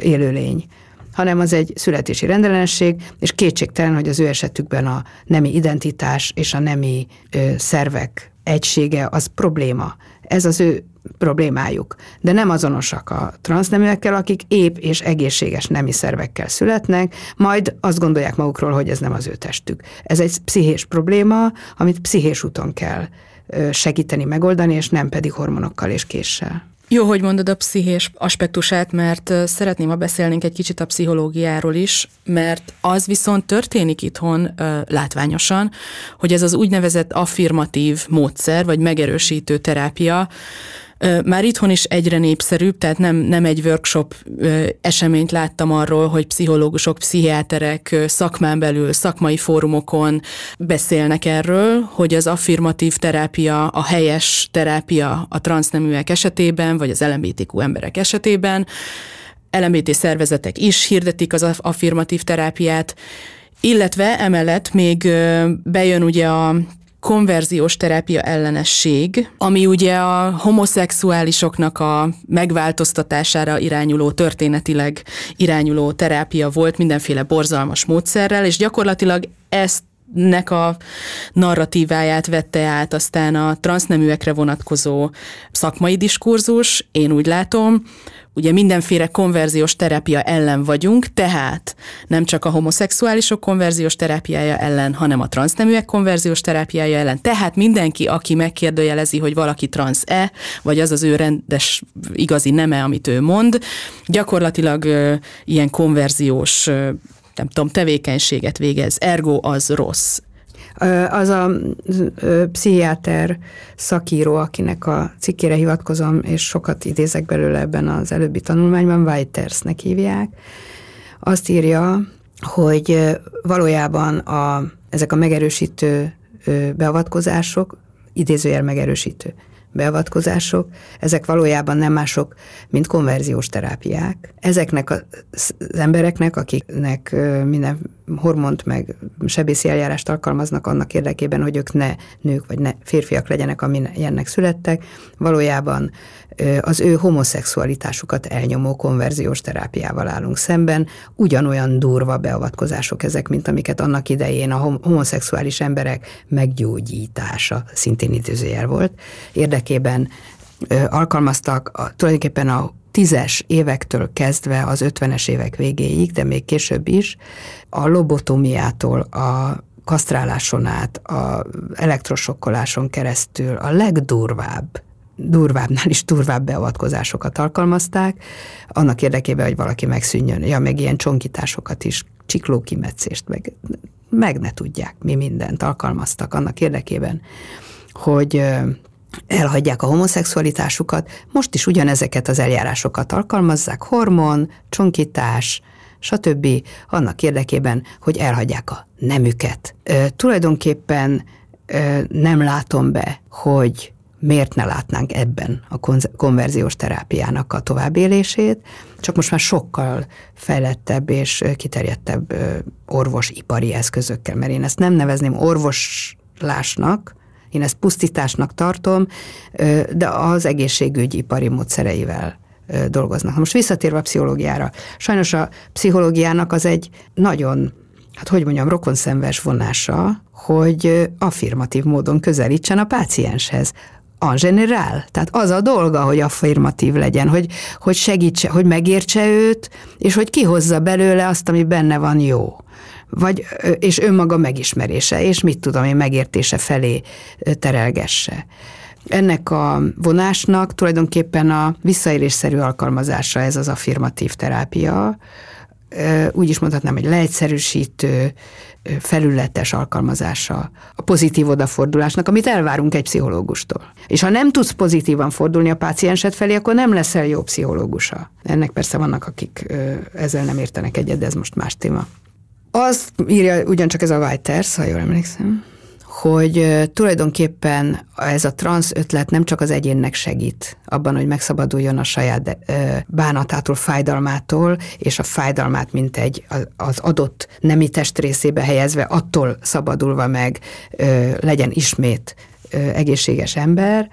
élőlény hanem az egy születési rendellenesség, és kétségtelen, hogy az ő esetükben a nemi identitás és a nemi ö, szervek egysége az probléma. Ez az ő problémájuk, de nem azonosak a transzneműekkel, akik épp és egészséges nemi szervekkel születnek, majd azt gondolják magukról, hogy ez nem az ő testük. Ez egy pszichés probléma, amit pszichés úton kell segíteni, megoldani, és nem pedig hormonokkal és késsel. Jó, hogy mondod a pszichés aspektusát, mert szeretném, ha beszélnénk egy kicsit a pszichológiáról is, mert az viszont történik itthon látványosan, hogy ez az úgynevezett affirmatív módszer, vagy megerősítő terápia, már itthon is egyre népszerűbb, tehát nem, nem egy workshop eseményt láttam arról, hogy pszichológusok, pszichiáterek szakmán belül, szakmai fórumokon beszélnek erről, hogy az affirmatív terápia, a helyes terápia a transzneműek esetében, vagy az LMBTQ emberek esetében. LMBT szervezetek is hirdetik az affirmatív terápiát, illetve emellett még bejön ugye a konverziós terápia ellenesség, ami ugye a homoszexuálisoknak a megváltoztatására irányuló, történetileg irányuló terápia volt mindenféle borzalmas módszerrel, és gyakorlatilag ezt nek a narratíváját vette át aztán a transzneműekre vonatkozó szakmai diskurzus, én úgy látom, ugye mindenféle konverziós terápia ellen vagyunk, tehát nem csak a homoszexuálisok konverziós terápiája ellen, hanem a transzneműek konverziós terápiája ellen. Tehát mindenki, aki megkérdőjelezi, hogy valaki transz-e, vagy az az ő rendes, igazi neme, amit ő mond, gyakorlatilag ö, ilyen konverziós ö, nem tudom, tevékenységet végez, ergo az rossz. Az a pszichiáter szakíró, akinek a cikkére hivatkozom, és sokat idézek belőle ebben az előbbi tanulmányban, Weitersnek hívják, azt írja, hogy valójában a, ezek a megerősítő beavatkozások, idézőjel megerősítő beavatkozások, ezek valójában nem mások, mint konverziós terápiák. Ezeknek az embereknek, akiknek minden hormont meg sebészi eljárást alkalmaznak annak érdekében, hogy ők ne nők vagy ne férfiak legyenek, ilyennek születtek, valójában az ő homoszexualitásukat elnyomó konverziós terápiával állunk szemben. Ugyanolyan durva beavatkozások ezek, mint amiket annak idején a homoszexuális emberek meggyógyítása szintén időzőjel volt. Érdekében alkalmaztak a, tulajdonképpen a tízes évektől kezdve az ötvenes évek végéig, de még később is, a lobotomiától a kasztráláson át, a elektrosokkoláson keresztül a legdurvább durvábbnál is durvább beavatkozásokat alkalmazták, annak érdekében, hogy valaki megszűnjön. Ja, meg ilyen csonkításokat is, csiklókimetszést, meg, meg ne tudják, mi mindent alkalmaztak annak érdekében, hogy elhagyják a homoszexualitásukat, most is ugyanezeket az eljárásokat alkalmazzák, hormon, csonkítás, stb. annak érdekében, hogy elhagyják a nemüket. Ö, tulajdonképpen ö, nem látom be, hogy miért ne látnánk ebben a konverziós terápiának a továbbélését, csak most már sokkal fejlettebb és kiterjedtebb orvosipari eszközökkel, mert én ezt nem nevezném orvoslásnak, én ezt pusztításnak tartom, de az egészségügyipari módszereivel dolgoznak. Most visszatérve a pszichológiára. Sajnos a pszichológiának az egy nagyon hát hogy mondjam, rokonszenves vonása, hogy affirmatív módon közelítsen a pácienshez en general. Tehát az a dolga, hogy affirmatív legyen, hogy, hogy segítse, hogy megértse őt, és hogy kihozza belőle azt, ami benne van jó. Vagy, és önmaga megismerése, és mit tudom én, megértése felé terelgesse. Ennek a vonásnak tulajdonképpen a visszaélésszerű alkalmazása ez az affirmatív terápia, úgy is mondhatnám, hogy leegyszerűsítő, felületes alkalmazása a pozitív odafordulásnak, amit elvárunk egy pszichológustól. És ha nem tudsz pozitívan fordulni a páciensed felé, akkor nem leszel jó pszichológusa. Ennek persze vannak, akik ezzel nem értenek egyet, de ez most más téma. Az írja ugyancsak ez a Weiters, ha jól emlékszem, hogy tulajdonképpen ez a transz ötlet nem csak az egyénnek segít abban, hogy megszabaduljon a saját bánatától, fájdalmától, és a fájdalmát, mint egy az adott nemi test részébe helyezve, attól szabadulva meg legyen ismét egészséges ember,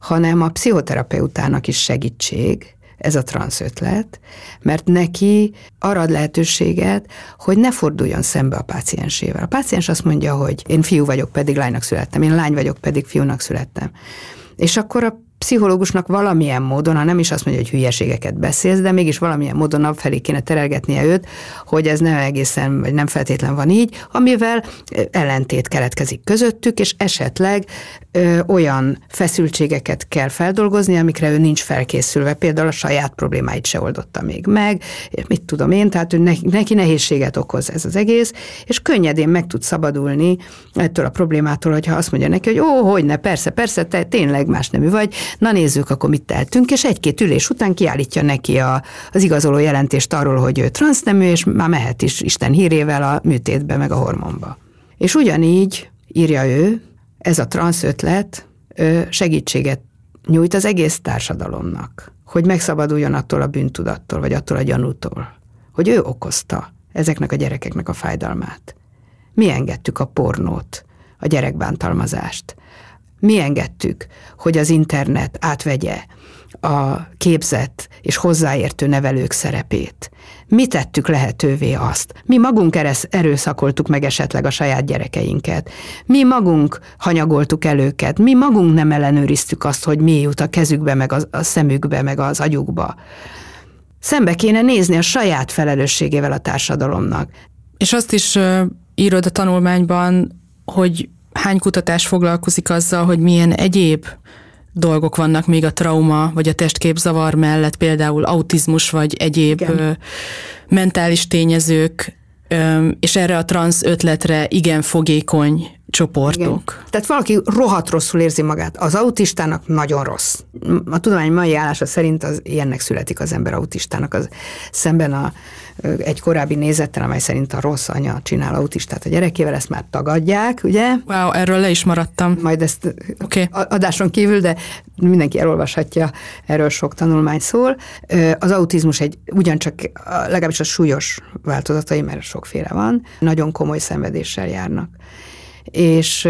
hanem a pszichoterapeutának is segítség, ez a transz ötlet, mert neki arra ad lehetőséget, hogy ne forduljon szembe a páciensével. A páciens azt mondja, hogy én fiú vagyok, pedig lánynak születtem, én lány vagyok, pedig fiúnak születtem. És akkor a pszichológusnak valamilyen módon, ha nem is azt mondja, hogy hülyeségeket beszélsz, de mégis valamilyen módon felé kéne terelgetnie őt, hogy ez nem egészen, vagy nem feltétlen van így, amivel ellentét keletkezik közöttük, és esetleg ö, olyan feszültségeket kell feldolgozni, amikre ő nincs felkészülve, például a saját problémáit se oldotta még meg, mit tudom én, tehát ő neki nehézséget okoz ez az egész, és könnyedén meg tud szabadulni ettől a problémától, hogyha azt mondja neki, hogy ó, hogy ne, persze, persze, te tényleg más nemű vagy, na nézzük, akkor mit tehetünk, és egy-két ülés után kiállítja neki a, az igazoló jelentést arról, hogy ő transznemű, és már mehet is Isten hírével a műtétbe, meg a hormonba. És ugyanígy, írja ő, ez a transz ötlet segítséget nyújt az egész társadalomnak, hogy megszabaduljon attól a bűntudattól, vagy attól a gyanútól, hogy ő okozta ezeknek a gyerekeknek a fájdalmát. Mi engedtük a pornót, a gyerekbántalmazást, mi engedtük, hogy az internet átvegye a képzett és hozzáértő nevelők szerepét. Mi tettük lehetővé azt? Mi magunk erőszakoltuk meg esetleg a saját gyerekeinket. Mi magunk hanyagoltuk el őket. Mi magunk nem ellenőriztük azt, hogy mi jut a kezükbe, meg a, a szemükbe, meg az agyukba. Szembe kéne nézni a saját felelősségével a társadalomnak. És azt is írod a tanulmányban, hogy hány kutatás foglalkozik azzal, hogy milyen egyéb dolgok vannak még a trauma vagy a testképzavar mellett, például autizmus vagy egyéb Igen. mentális tényezők, és erre a transz ötletre igen fogékony csoportok. Igen. Tehát valaki rohadt rosszul érzi magát. Az autistának nagyon rossz. A tudomány mai állása szerint az ilyennek születik az ember autistának. Az szemben a egy korábbi nézettel, amely szerint a rossz anya csinál autistát a gyerekével, ezt már tagadják, ugye? Wow, erről le is maradtam. Majd ezt okay. adáson kívül, de mindenki elolvashatja, erről sok tanulmány szól. Az autizmus egy ugyancsak legalábbis a súlyos változatai, mert sokféle van, nagyon komoly szenvedéssel járnak. És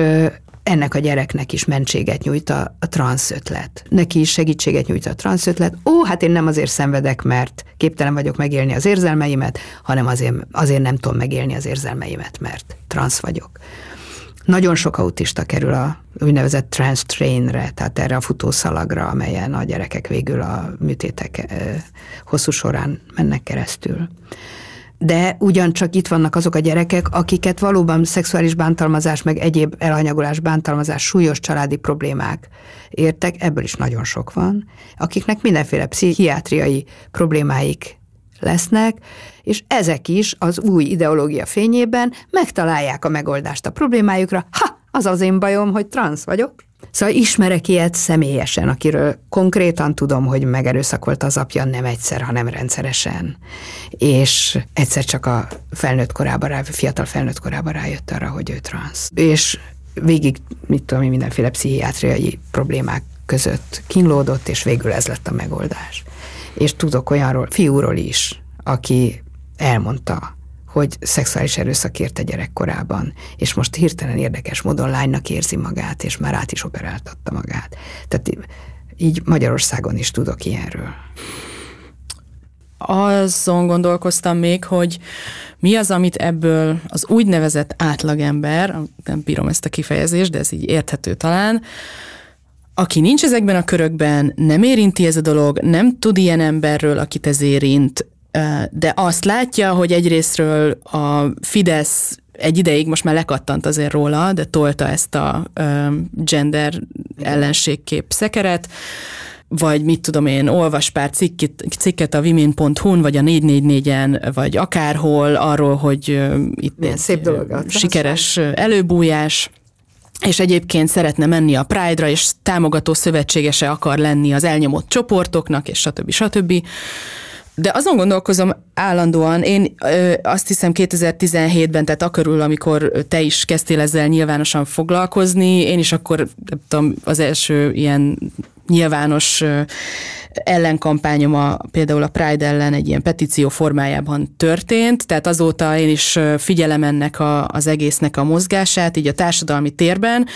ennek a gyereknek is mentséget nyújt a, a transz ötlet. Neki is segítséget nyújt a transz ötlet. Ó, hát én nem azért szenvedek, mert képtelen vagyok megélni az érzelmeimet, hanem azért, azért nem tudom megélni az érzelmeimet, mert transz vagyok. Nagyon sok autista kerül a úgynevezett trans trainre, tehát erre a futószalagra, amelyen a gyerekek végül a műtétek hosszú során mennek keresztül de ugyancsak itt vannak azok a gyerekek, akiket valóban szexuális bántalmazás, meg egyéb elhanyagolás, bántalmazás, súlyos családi problémák értek, ebből is nagyon sok van, akiknek mindenféle pszichiátriai problémáik lesznek, és ezek is az új ideológia fényében megtalálják a megoldást a problémájukra. Ha, az az én bajom, hogy transz vagyok, Szóval ismerek ilyet személyesen, akiről konkrétan tudom, hogy megerőszakolt az apja nem egyszer, hanem rendszeresen. És egyszer csak a felnőtt korában, rá, fiatal felnőtt korában rájött arra, hogy ő transz. És végig, mit tudom én, mindenféle pszichiátriai problémák között kínlódott, és végül ez lett a megoldás. És tudok olyanról, fiúról is, aki elmondta, hogy szexuális erőszak érte gyerekkorában, és most hirtelen érdekes módon lánynak érzi magát, és már át is operáltatta magát. Tehát így Magyarországon is tudok ilyenről. Azon gondolkoztam még, hogy mi az, amit ebből az úgynevezett átlagember, nem bírom ezt a kifejezést, de ez így érthető talán, aki nincs ezekben a körökben, nem érinti ez a dolog, nem tud ilyen emberről, akit ez érint, de azt látja, hogy egyrésztről a Fidesz egy ideig most már lekattant azért róla, de tolta ezt a gender ellenségkép szekeret, vagy mit tudom én, olvas pár cikket, cikket a vimin.hu-n, vagy a 444-en, vagy akárhol arról, hogy itt Milyen szép dolog sikeres előbújás, és egyébként szeretne menni a Pride-ra, és támogató szövetségese akar lenni az elnyomott csoportoknak, és stb. stb. De azon gondolkozom állandóan, én ö, azt hiszem 2017-ben, tehát akörül, amikor te is kezdtél ezzel nyilvánosan foglalkozni, én is akkor nem tudom, az első ilyen nyilvános ellenkampányom a, például a Pride ellen egy ilyen petíció formájában történt, tehát azóta én is figyelem ennek a, az egésznek a mozgását, így a társadalmi térben,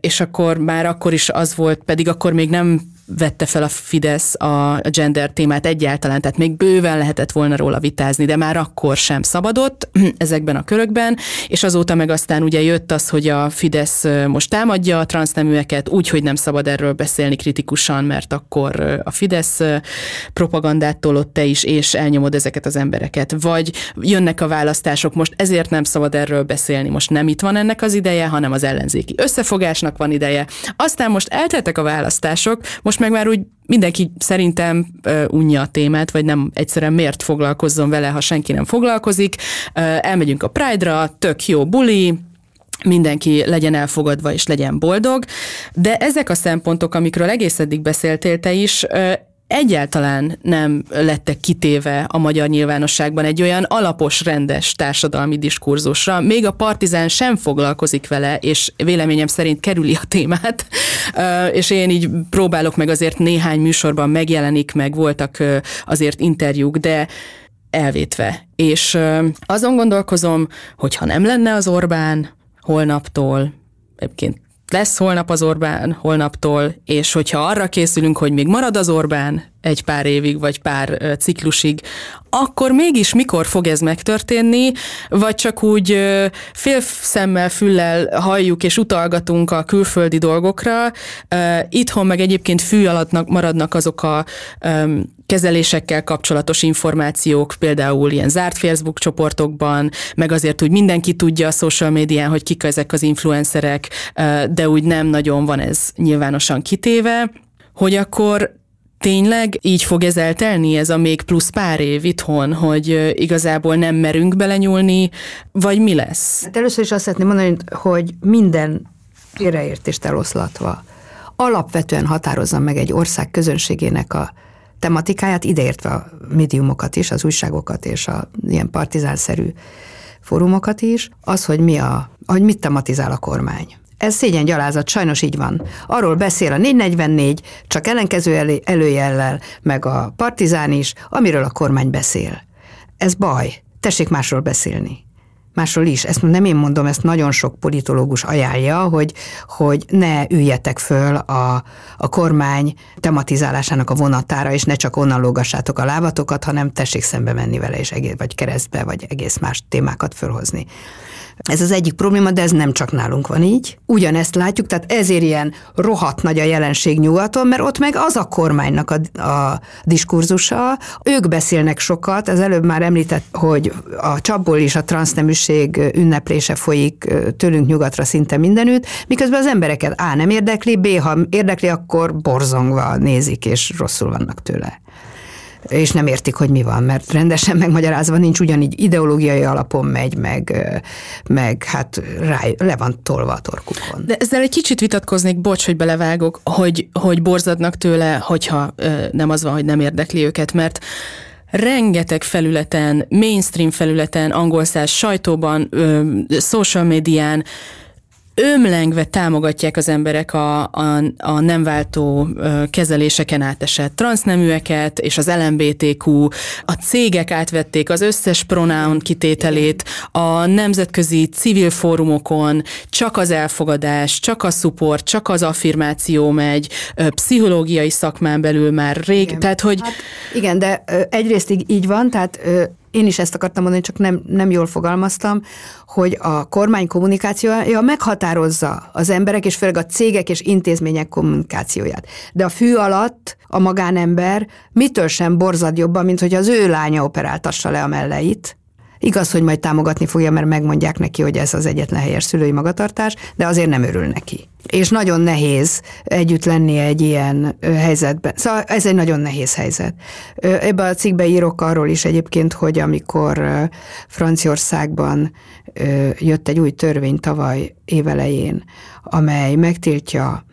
és akkor már akkor is az volt, pedig akkor még nem vette fel a Fidesz a gender témát egyáltalán, tehát még bőven lehetett volna róla vitázni, de már akkor sem szabadott ezekben a körökben, és azóta meg aztán ugye jött az, hogy a Fidesz most támadja a transzneműeket, úgy, hogy nem szabad erről beszélni kritikusan, mert akkor a Fidesz propagandát tolott te is, és elnyomod ezeket az embereket. Vagy jönnek a választások, most ezért nem szabad erről beszélni, most nem itt van ennek az ideje, hanem az ellenzéki összefogásnak van ideje. Aztán most elteltek a választások, most meg már úgy mindenki szerintem unja a témát, vagy nem egyszerűen miért foglalkozzon vele, ha senki nem foglalkozik. Elmegyünk a Pride-ra, tök jó buli, mindenki legyen elfogadva és legyen boldog, de ezek a szempontok, amikről egész eddig beszéltél te is, egyáltalán nem lettek kitéve a magyar nyilvánosságban egy olyan alapos, rendes társadalmi diskurzusra. Még a partizán sem foglalkozik vele, és véleményem szerint kerüli a témát, és én így próbálok meg azért néhány műsorban megjelenik, meg voltak azért interjúk, de elvétve. És azon gondolkozom, hogy ha nem lenne az Orbán holnaptól, egyébként lesz holnap az Orbán holnaptól, és hogyha arra készülünk, hogy még marad az Orbán egy pár évig, vagy pár ciklusig, akkor mégis mikor fog ez megtörténni, vagy csak úgy fél szemmel, füllel halljuk és utalgatunk a külföldi dolgokra, itthon meg egyébként fű alatt maradnak azok a kezelésekkel kapcsolatos információk, például ilyen zárt Facebook csoportokban, meg azért úgy mindenki tudja a social médián, hogy kik ezek az influencerek, de úgy nem nagyon van ez nyilvánosan kitéve, hogy akkor Tényleg így fog ez eltelni, ez a még plusz pár év itthon, hogy igazából nem merünk belenyúlni, vagy mi lesz? Hát először is azt szeretném mondani, hogy minden félreértést eloszlatva alapvetően határozza meg egy ország közönségének a tematikáját, ideértve a médiumokat is, az újságokat és a ilyen partizánszerű fórumokat is, az, hogy mi a, hogy mit tematizál a kormány. Ez szégyen gyalázat, sajnos így van. Arról beszél a 444, csak ellenkező előjellel, meg a partizán is, amiről a kormány beszél. Ez baj. Tessék másról beszélni másról is. Ezt nem én mondom, ezt nagyon sok politológus ajánlja, hogy, hogy ne üljetek föl a, a kormány tematizálásának a vonatára, és ne csak onnan lógassátok a lábatokat, hanem tessék szembe menni vele, és egész, vagy keresztbe, vagy egész más témákat fölhozni. Ez az egyik probléma, de ez nem csak nálunk van így. Ugyanezt látjuk, tehát ezért ilyen rohadt nagy a jelenség nyugaton, mert ott meg az a kormánynak a, a diskurzusa. Ők beszélnek sokat, az előbb már említett, hogy a csapból is a transzneműség ünneplése folyik tőlünk nyugatra szinte mindenütt, miközben az embereket A nem érdekli, B ha érdekli, akkor borzongva nézik és rosszul vannak tőle. És nem értik, hogy mi van, mert rendesen megmagyarázva nincs, ugyanígy ideológiai alapon megy, meg, meg hát rá, le van tolva a torkukon. De ezzel egy kicsit vitatkoznék, bocs, hogy belevágok, hogy, hogy borzadnak tőle, hogyha nem az van, hogy nem érdekli őket, mert rengeteg felületen, mainstream felületen, angolszás sajtóban, social médián, ömlengve támogatják az emberek a, a, a nem váltó kezeléseken átesett transzneműeket, és az LMBTQ, a cégek átvették az összes pronoun kitételét, a nemzetközi civil fórumokon csak az elfogadás, csak a support, csak az affirmáció megy, pszichológiai szakmán belül már rég, igen. tehát hogy... Hát, igen, de egyrészt így van, tehát én is ezt akartam mondani, csak nem, nem jól fogalmaztam, hogy a kormány kommunikációja meghatározza az emberek, és főleg a cégek és intézmények kommunikációját. De a fű alatt a magánember mitől sem borzad jobban, mint hogy az ő lánya operáltassa le a melleit, Igaz, hogy majd támogatni fogja, mert megmondják neki, hogy ez az egyetlen helyes szülői magatartás, de azért nem örül neki. És nagyon nehéz együtt lenni egy ilyen helyzetben. Szóval ez egy nagyon nehéz helyzet. Ebben a cikkben írok arról is egyébként, hogy amikor Franciaországban jött egy új törvény tavaly évelején, amely megtiltja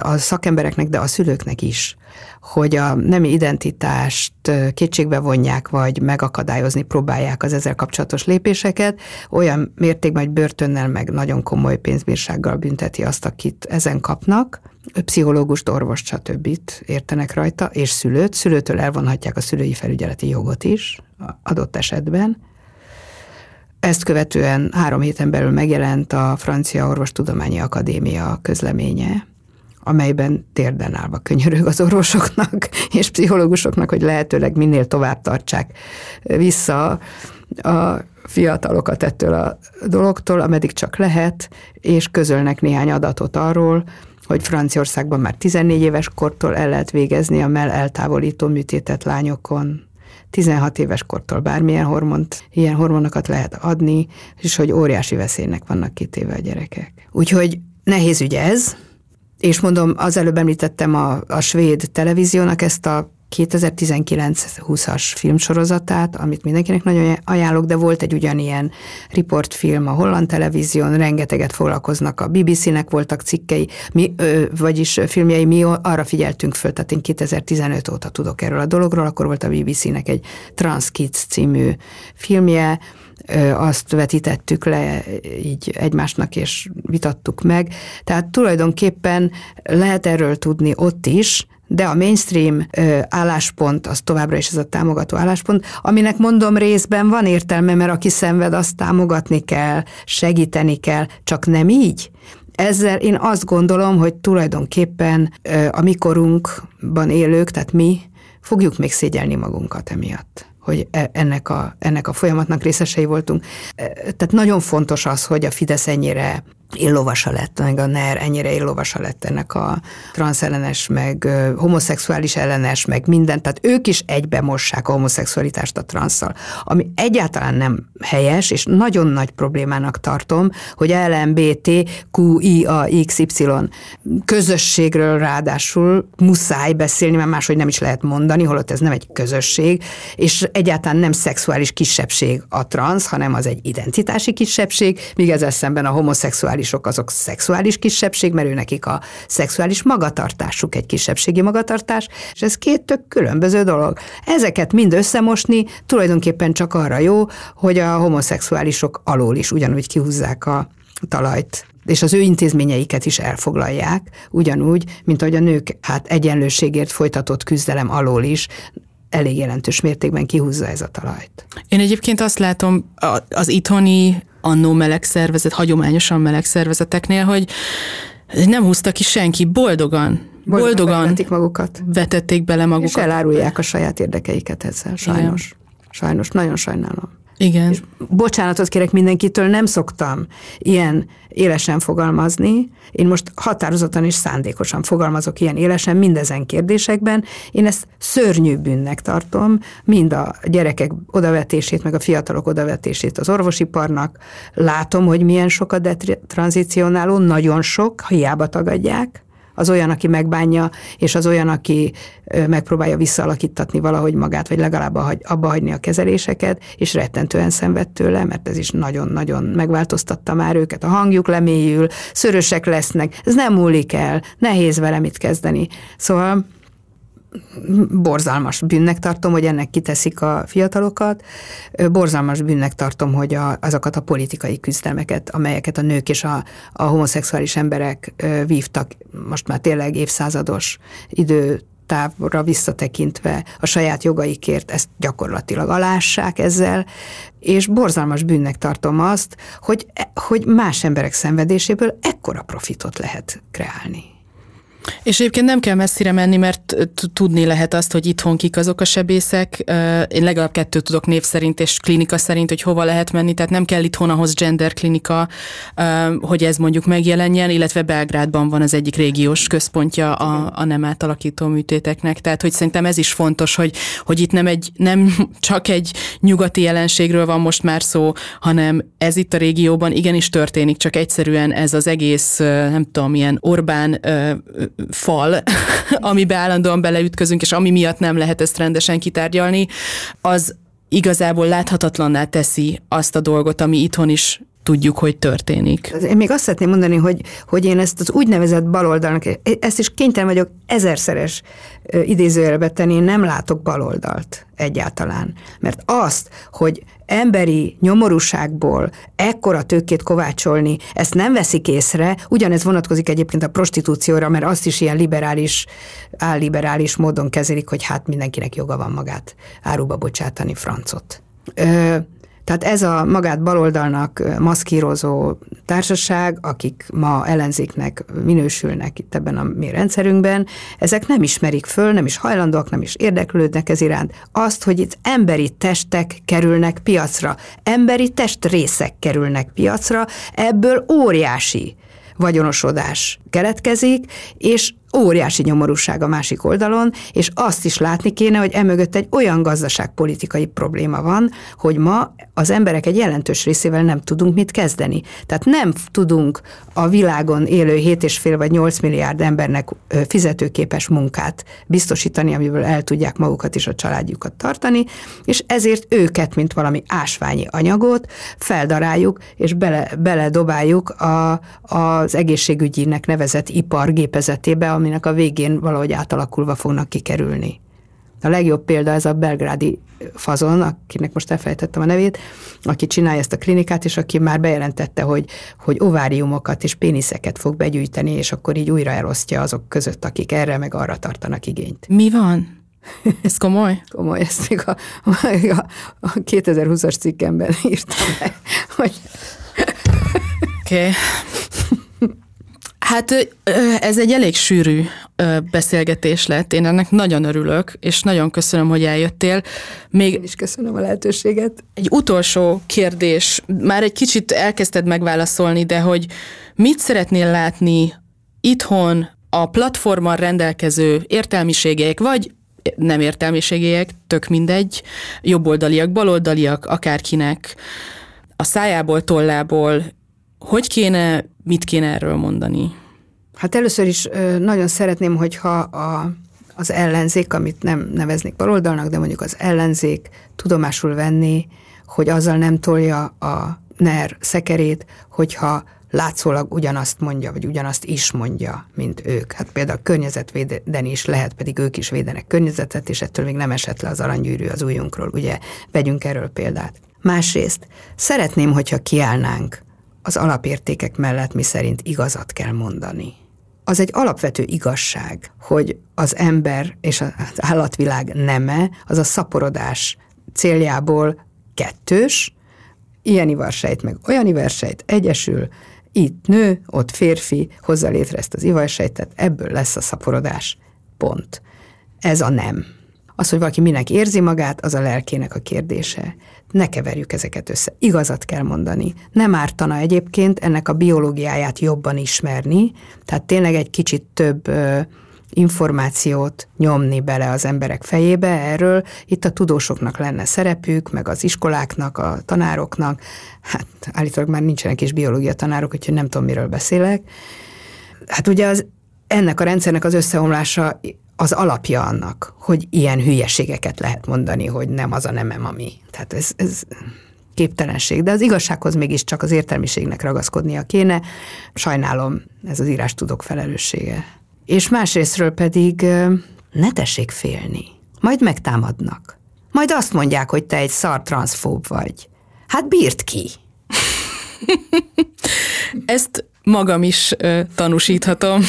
a szakembereknek, de a szülőknek is, hogy a nemi identitást kétségbe vonják, vagy megakadályozni próbálják az ezzel kapcsolatos lépéseket, olyan mértékben, hogy börtönnel meg nagyon komoly pénzbírsággal bünteti azt, akit ezen kapnak, pszichológust, orvos, stb. értenek rajta, és szülőt. Szülőtől elvonhatják a szülői felügyeleti jogot is adott esetben. Ezt követően három héten belül megjelent a Francia Orvostudományi Akadémia közleménye, amelyben térden állva könyörög az orvosoknak és pszichológusoknak, hogy lehetőleg minél tovább tartsák vissza a fiatalokat ettől a dologtól, ameddig csak lehet, és közölnek néhány adatot arról, hogy Franciaországban már 14 éves kortól el lehet végezni a mell eltávolító műtétet lányokon, 16 éves kortól bármilyen hormont, ilyen hormonokat lehet adni, és hogy óriási veszélynek vannak kitéve a gyerekek. Úgyhogy nehéz ügy ez, és mondom, az előbb említettem a, a svéd televíziónak ezt a 2019-20-as filmsorozatát, amit mindenkinek nagyon ajánlok, de volt egy ugyanilyen riportfilm a holland televízión, rengeteget foglalkoznak a BBC-nek, voltak cikkei, mi, ö, vagyis filmjei, mi arra figyeltünk föl, tehát én 2015 óta tudok erről a dologról, akkor volt a BBC-nek egy Trans Kids című filmje, azt vetítettük le így egymásnak, és vitattuk meg. Tehát tulajdonképpen lehet erről tudni ott is, de a mainstream álláspont az továbbra is ez a támogató álláspont, aminek mondom részben van értelme, mert aki szenved, azt támogatni kell, segíteni kell, csak nem így. Ezzel én azt gondolom, hogy tulajdonképpen a mikorunkban élők, tehát mi, fogjuk még szégyelni magunkat emiatt hogy e, ennek a, ennek a folyamatnak részesei voltunk. E, tehát nagyon fontos az, hogy a Fidesz ennyire illovasa lett, meg a NER ennyire illovasa lett ennek a transzelenes, meg homoszexuális ellenes, meg minden, tehát ők is egybe mossák a homoszexualitást a transzal, ami egyáltalán nem helyes, és nagyon nagy problémának tartom, hogy LMBT, QIA, XY közösségről ráadásul muszáj beszélni, mert máshogy nem is lehet mondani, holott ez nem egy közösség, és egyáltalán nem szexuális kisebbség a transz, hanem az egy identitási kisebbség, míg ezzel szemben a homoszexuális homoszexuálisok azok szexuális kisebbség, mert ő nekik a szexuális magatartásuk egy kisebbségi magatartás, és ez két tök különböző dolog. Ezeket mind összemosni tulajdonképpen csak arra jó, hogy a homoszexuálisok alól is ugyanúgy kihúzzák a talajt és az ő intézményeiket is elfoglalják, ugyanúgy, mint ahogy a nők hát egyenlőségért folytatott küzdelem alól is elég jelentős mértékben kihúzza ez a talajt. Én egyébként azt látom az itthoni annó meleg szervezet, hagyományosan meleg szervezeteknél, hogy nem húzta ki senki, boldogan, boldogan, boldogan magukat. vetették bele magukat. És elárulják a saját érdekeiket ezzel, sajnos. Igen. Sajnos, nagyon sajnálom. Igen. És bocsánatot kérek mindenkitől, nem szoktam ilyen élesen fogalmazni. Én most határozottan és szándékosan fogalmazok ilyen élesen mindezen kérdésekben. Én ezt szörnyű bűnnek tartom, mind a gyerekek odavetését, meg a fiatalok odavetését az orvosiparnak. Látom, hogy milyen sok a detranzicionáló, nagyon sok, hiába tagadják Az olyan, aki megbánja, és az olyan, aki megpróbálja visszaalakítatni valahogy magát, vagy legalább abba hagyni a kezeléseket, és rettentően szenved tőle, mert ez is nagyon-nagyon megváltoztatta már őket. A hangjuk lemélyül, szörösek lesznek, ez nem múlik el, nehéz vele mit kezdeni. Szóval borzalmas bűnnek tartom, hogy ennek kiteszik a fiatalokat. Borzalmas bűnnek tartom, hogy a, azokat a politikai küzdelmeket, amelyeket a nők és a, a homoszexuális emberek vívtak, most már tényleg évszázados idő távra visszatekintve a saját jogaikért ezt gyakorlatilag alássák ezzel, és borzalmas bűnnek tartom azt, hogy, hogy más emberek szenvedéséből ekkora profitot lehet kreálni. És egyébként nem kell messzire menni, mert tudni lehet azt, hogy itthon kik azok a sebészek. Én legalább kettőt tudok név szerint és klinika szerint, hogy hova lehet menni, tehát nem kell itthon ahhoz gender klinika, hogy ez mondjuk megjelenjen, illetve Belgrádban van az egyik régiós központja a, a nem átalakító műtéteknek. Tehát, hogy szerintem ez is fontos, hogy, hogy itt nem, egy, nem csak egy nyugati jelenségről van most már szó, hanem ez itt a régióban igenis történik, csak egyszerűen ez az egész, nem tudom, ilyen Orbán fal, amibe állandóan beleütközünk, és ami miatt nem lehet ezt rendesen kitárgyalni, az igazából láthatatlanná teszi azt a dolgot, ami itthon is tudjuk, hogy történik. Én még azt szeretném mondani, hogy, hogy én ezt az úgynevezett baloldalnak, ezt is kénytelen vagyok ezerszeres idézőjelbe tenni, én nem látok baloldalt egyáltalán. Mert azt, hogy emberi nyomorúságból ekkora tőkét kovácsolni, ezt nem veszik észre, ugyanez vonatkozik egyébként a prostitúcióra, mert azt is ilyen liberális, álliberális módon kezelik, hogy hát mindenkinek joga van magát áruba bocsátani francot. Ö, tehát ez a magát baloldalnak maszkírozó társaság, akik ma ellenzéknek minősülnek itt ebben a mi rendszerünkben, ezek nem ismerik föl, nem is hajlandóak, nem is érdeklődnek ez iránt. Azt, hogy itt emberi testek kerülnek piacra, emberi testrészek kerülnek piacra, ebből óriási vagyonosodás keletkezik, és óriási nyomorúság a másik oldalon, és azt is látni kéne, hogy emögött egy olyan gazdaságpolitikai probléma van, hogy ma az emberek egy jelentős részével nem tudunk mit kezdeni. Tehát nem tudunk a világon élő 7,5 vagy 8 milliárd embernek fizetőképes munkát biztosítani, amiből el tudják magukat és a családjukat tartani, és ezért őket, mint valami ásványi anyagot feldaráljuk, és bele, beledobáljuk a, az egészségügyinek nevezett ipar gépezetébe, aminek a végén valahogy átalakulva fognak kikerülni. A legjobb példa ez a belgrádi fazon, akinek most elfelejtettem a nevét, aki csinálja ezt a klinikát, és aki már bejelentette, hogy, hogy ováriumokat és péniszeket fog begyűjteni, és akkor így újra elosztja azok között, akik erre meg arra tartanak igényt. Mi van? Ez komoly? komoly, ezt még a, a, a 2020-as cikkemben írtam le, hogy... Oké. Okay. Hát ez egy elég sűrű beszélgetés lett. Én ennek nagyon örülök, és nagyon köszönöm, hogy eljöttél. Még Én is köszönöm a lehetőséget. Egy utolsó kérdés. Már egy kicsit elkezdted megválaszolni, de hogy mit szeretnél látni itthon a platformon rendelkező értelmiségek, vagy nem értelmiségek, tök mindegy, jobboldaliak, baloldaliak, akárkinek a szájából, tollából, hogy kéne, mit kéne erről mondani? Hát először is nagyon szeretném, hogyha a, az ellenzék, amit nem neveznék baloldalnak, de mondjuk az ellenzék tudomásul venni, hogy azzal nem tolja a NER szekerét, hogyha látszólag ugyanazt mondja, vagy ugyanazt is mondja, mint ők. Hát például környezetvédeni is lehet, pedig ők is védenek környezetet, és ettől még nem esett le az aranygyűrű az ujjunkról, ugye, vegyünk erről példát. Másrészt, szeretném, hogyha kiállnánk az alapértékek mellett, mi szerint igazat kell mondani az egy alapvető igazság, hogy az ember és az állatvilág neme az a szaporodás céljából kettős, ilyen ivarsejt meg olyan ivarsejt egyesül, itt nő, ott férfi hozza létre ezt az ivarsejtet, ebből lesz a szaporodás. Pont. Ez a nem. Az, hogy valaki minek érzi magát, az a lelkének a kérdése. Ne keverjük ezeket össze. Igazat kell mondani. Nem ártana egyébként ennek a biológiáját jobban ismerni, tehát tényleg egy kicsit több ö, információt nyomni bele az emberek fejébe erről. Itt a tudósoknak lenne szerepük, meg az iskoláknak, a tanároknak. Hát állítólag már nincsenek is biológia tanárok, úgyhogy nem tudom, miről beszélek. Hát ugye az ennek a rendszernek az összeomlása az alapja annak, hogy ilyen hülyeségeket lehet mondani, hogy nem az a nemem, ami. Tehát ez, ez képtelenség, de az igazsághoz mégiscsak az értelmiségnek ragaszkodnia kéne. Sajnálom, ez az írás tudok felelőssége. És másrésztről pedig ne tessék félni. Majd megtámadnak. Majd azt mondják, hogy te egy szar transzfób vagy. Hát bírt ki. Ezt magam is uh, tanúsíthatom.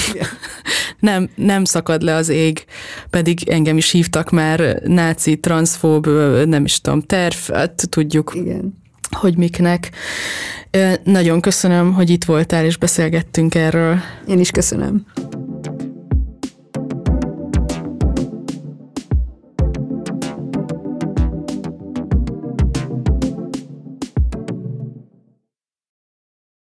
nem, nem szakad le az ég, pedig engem is hívtak már náci, transzfób, nem is tudom, terv, hát tudjuk. Igen hogy miknek. Nagyon köszönöm, hogy itt voltál, és beszélgettünk erről. Én is köszönöm.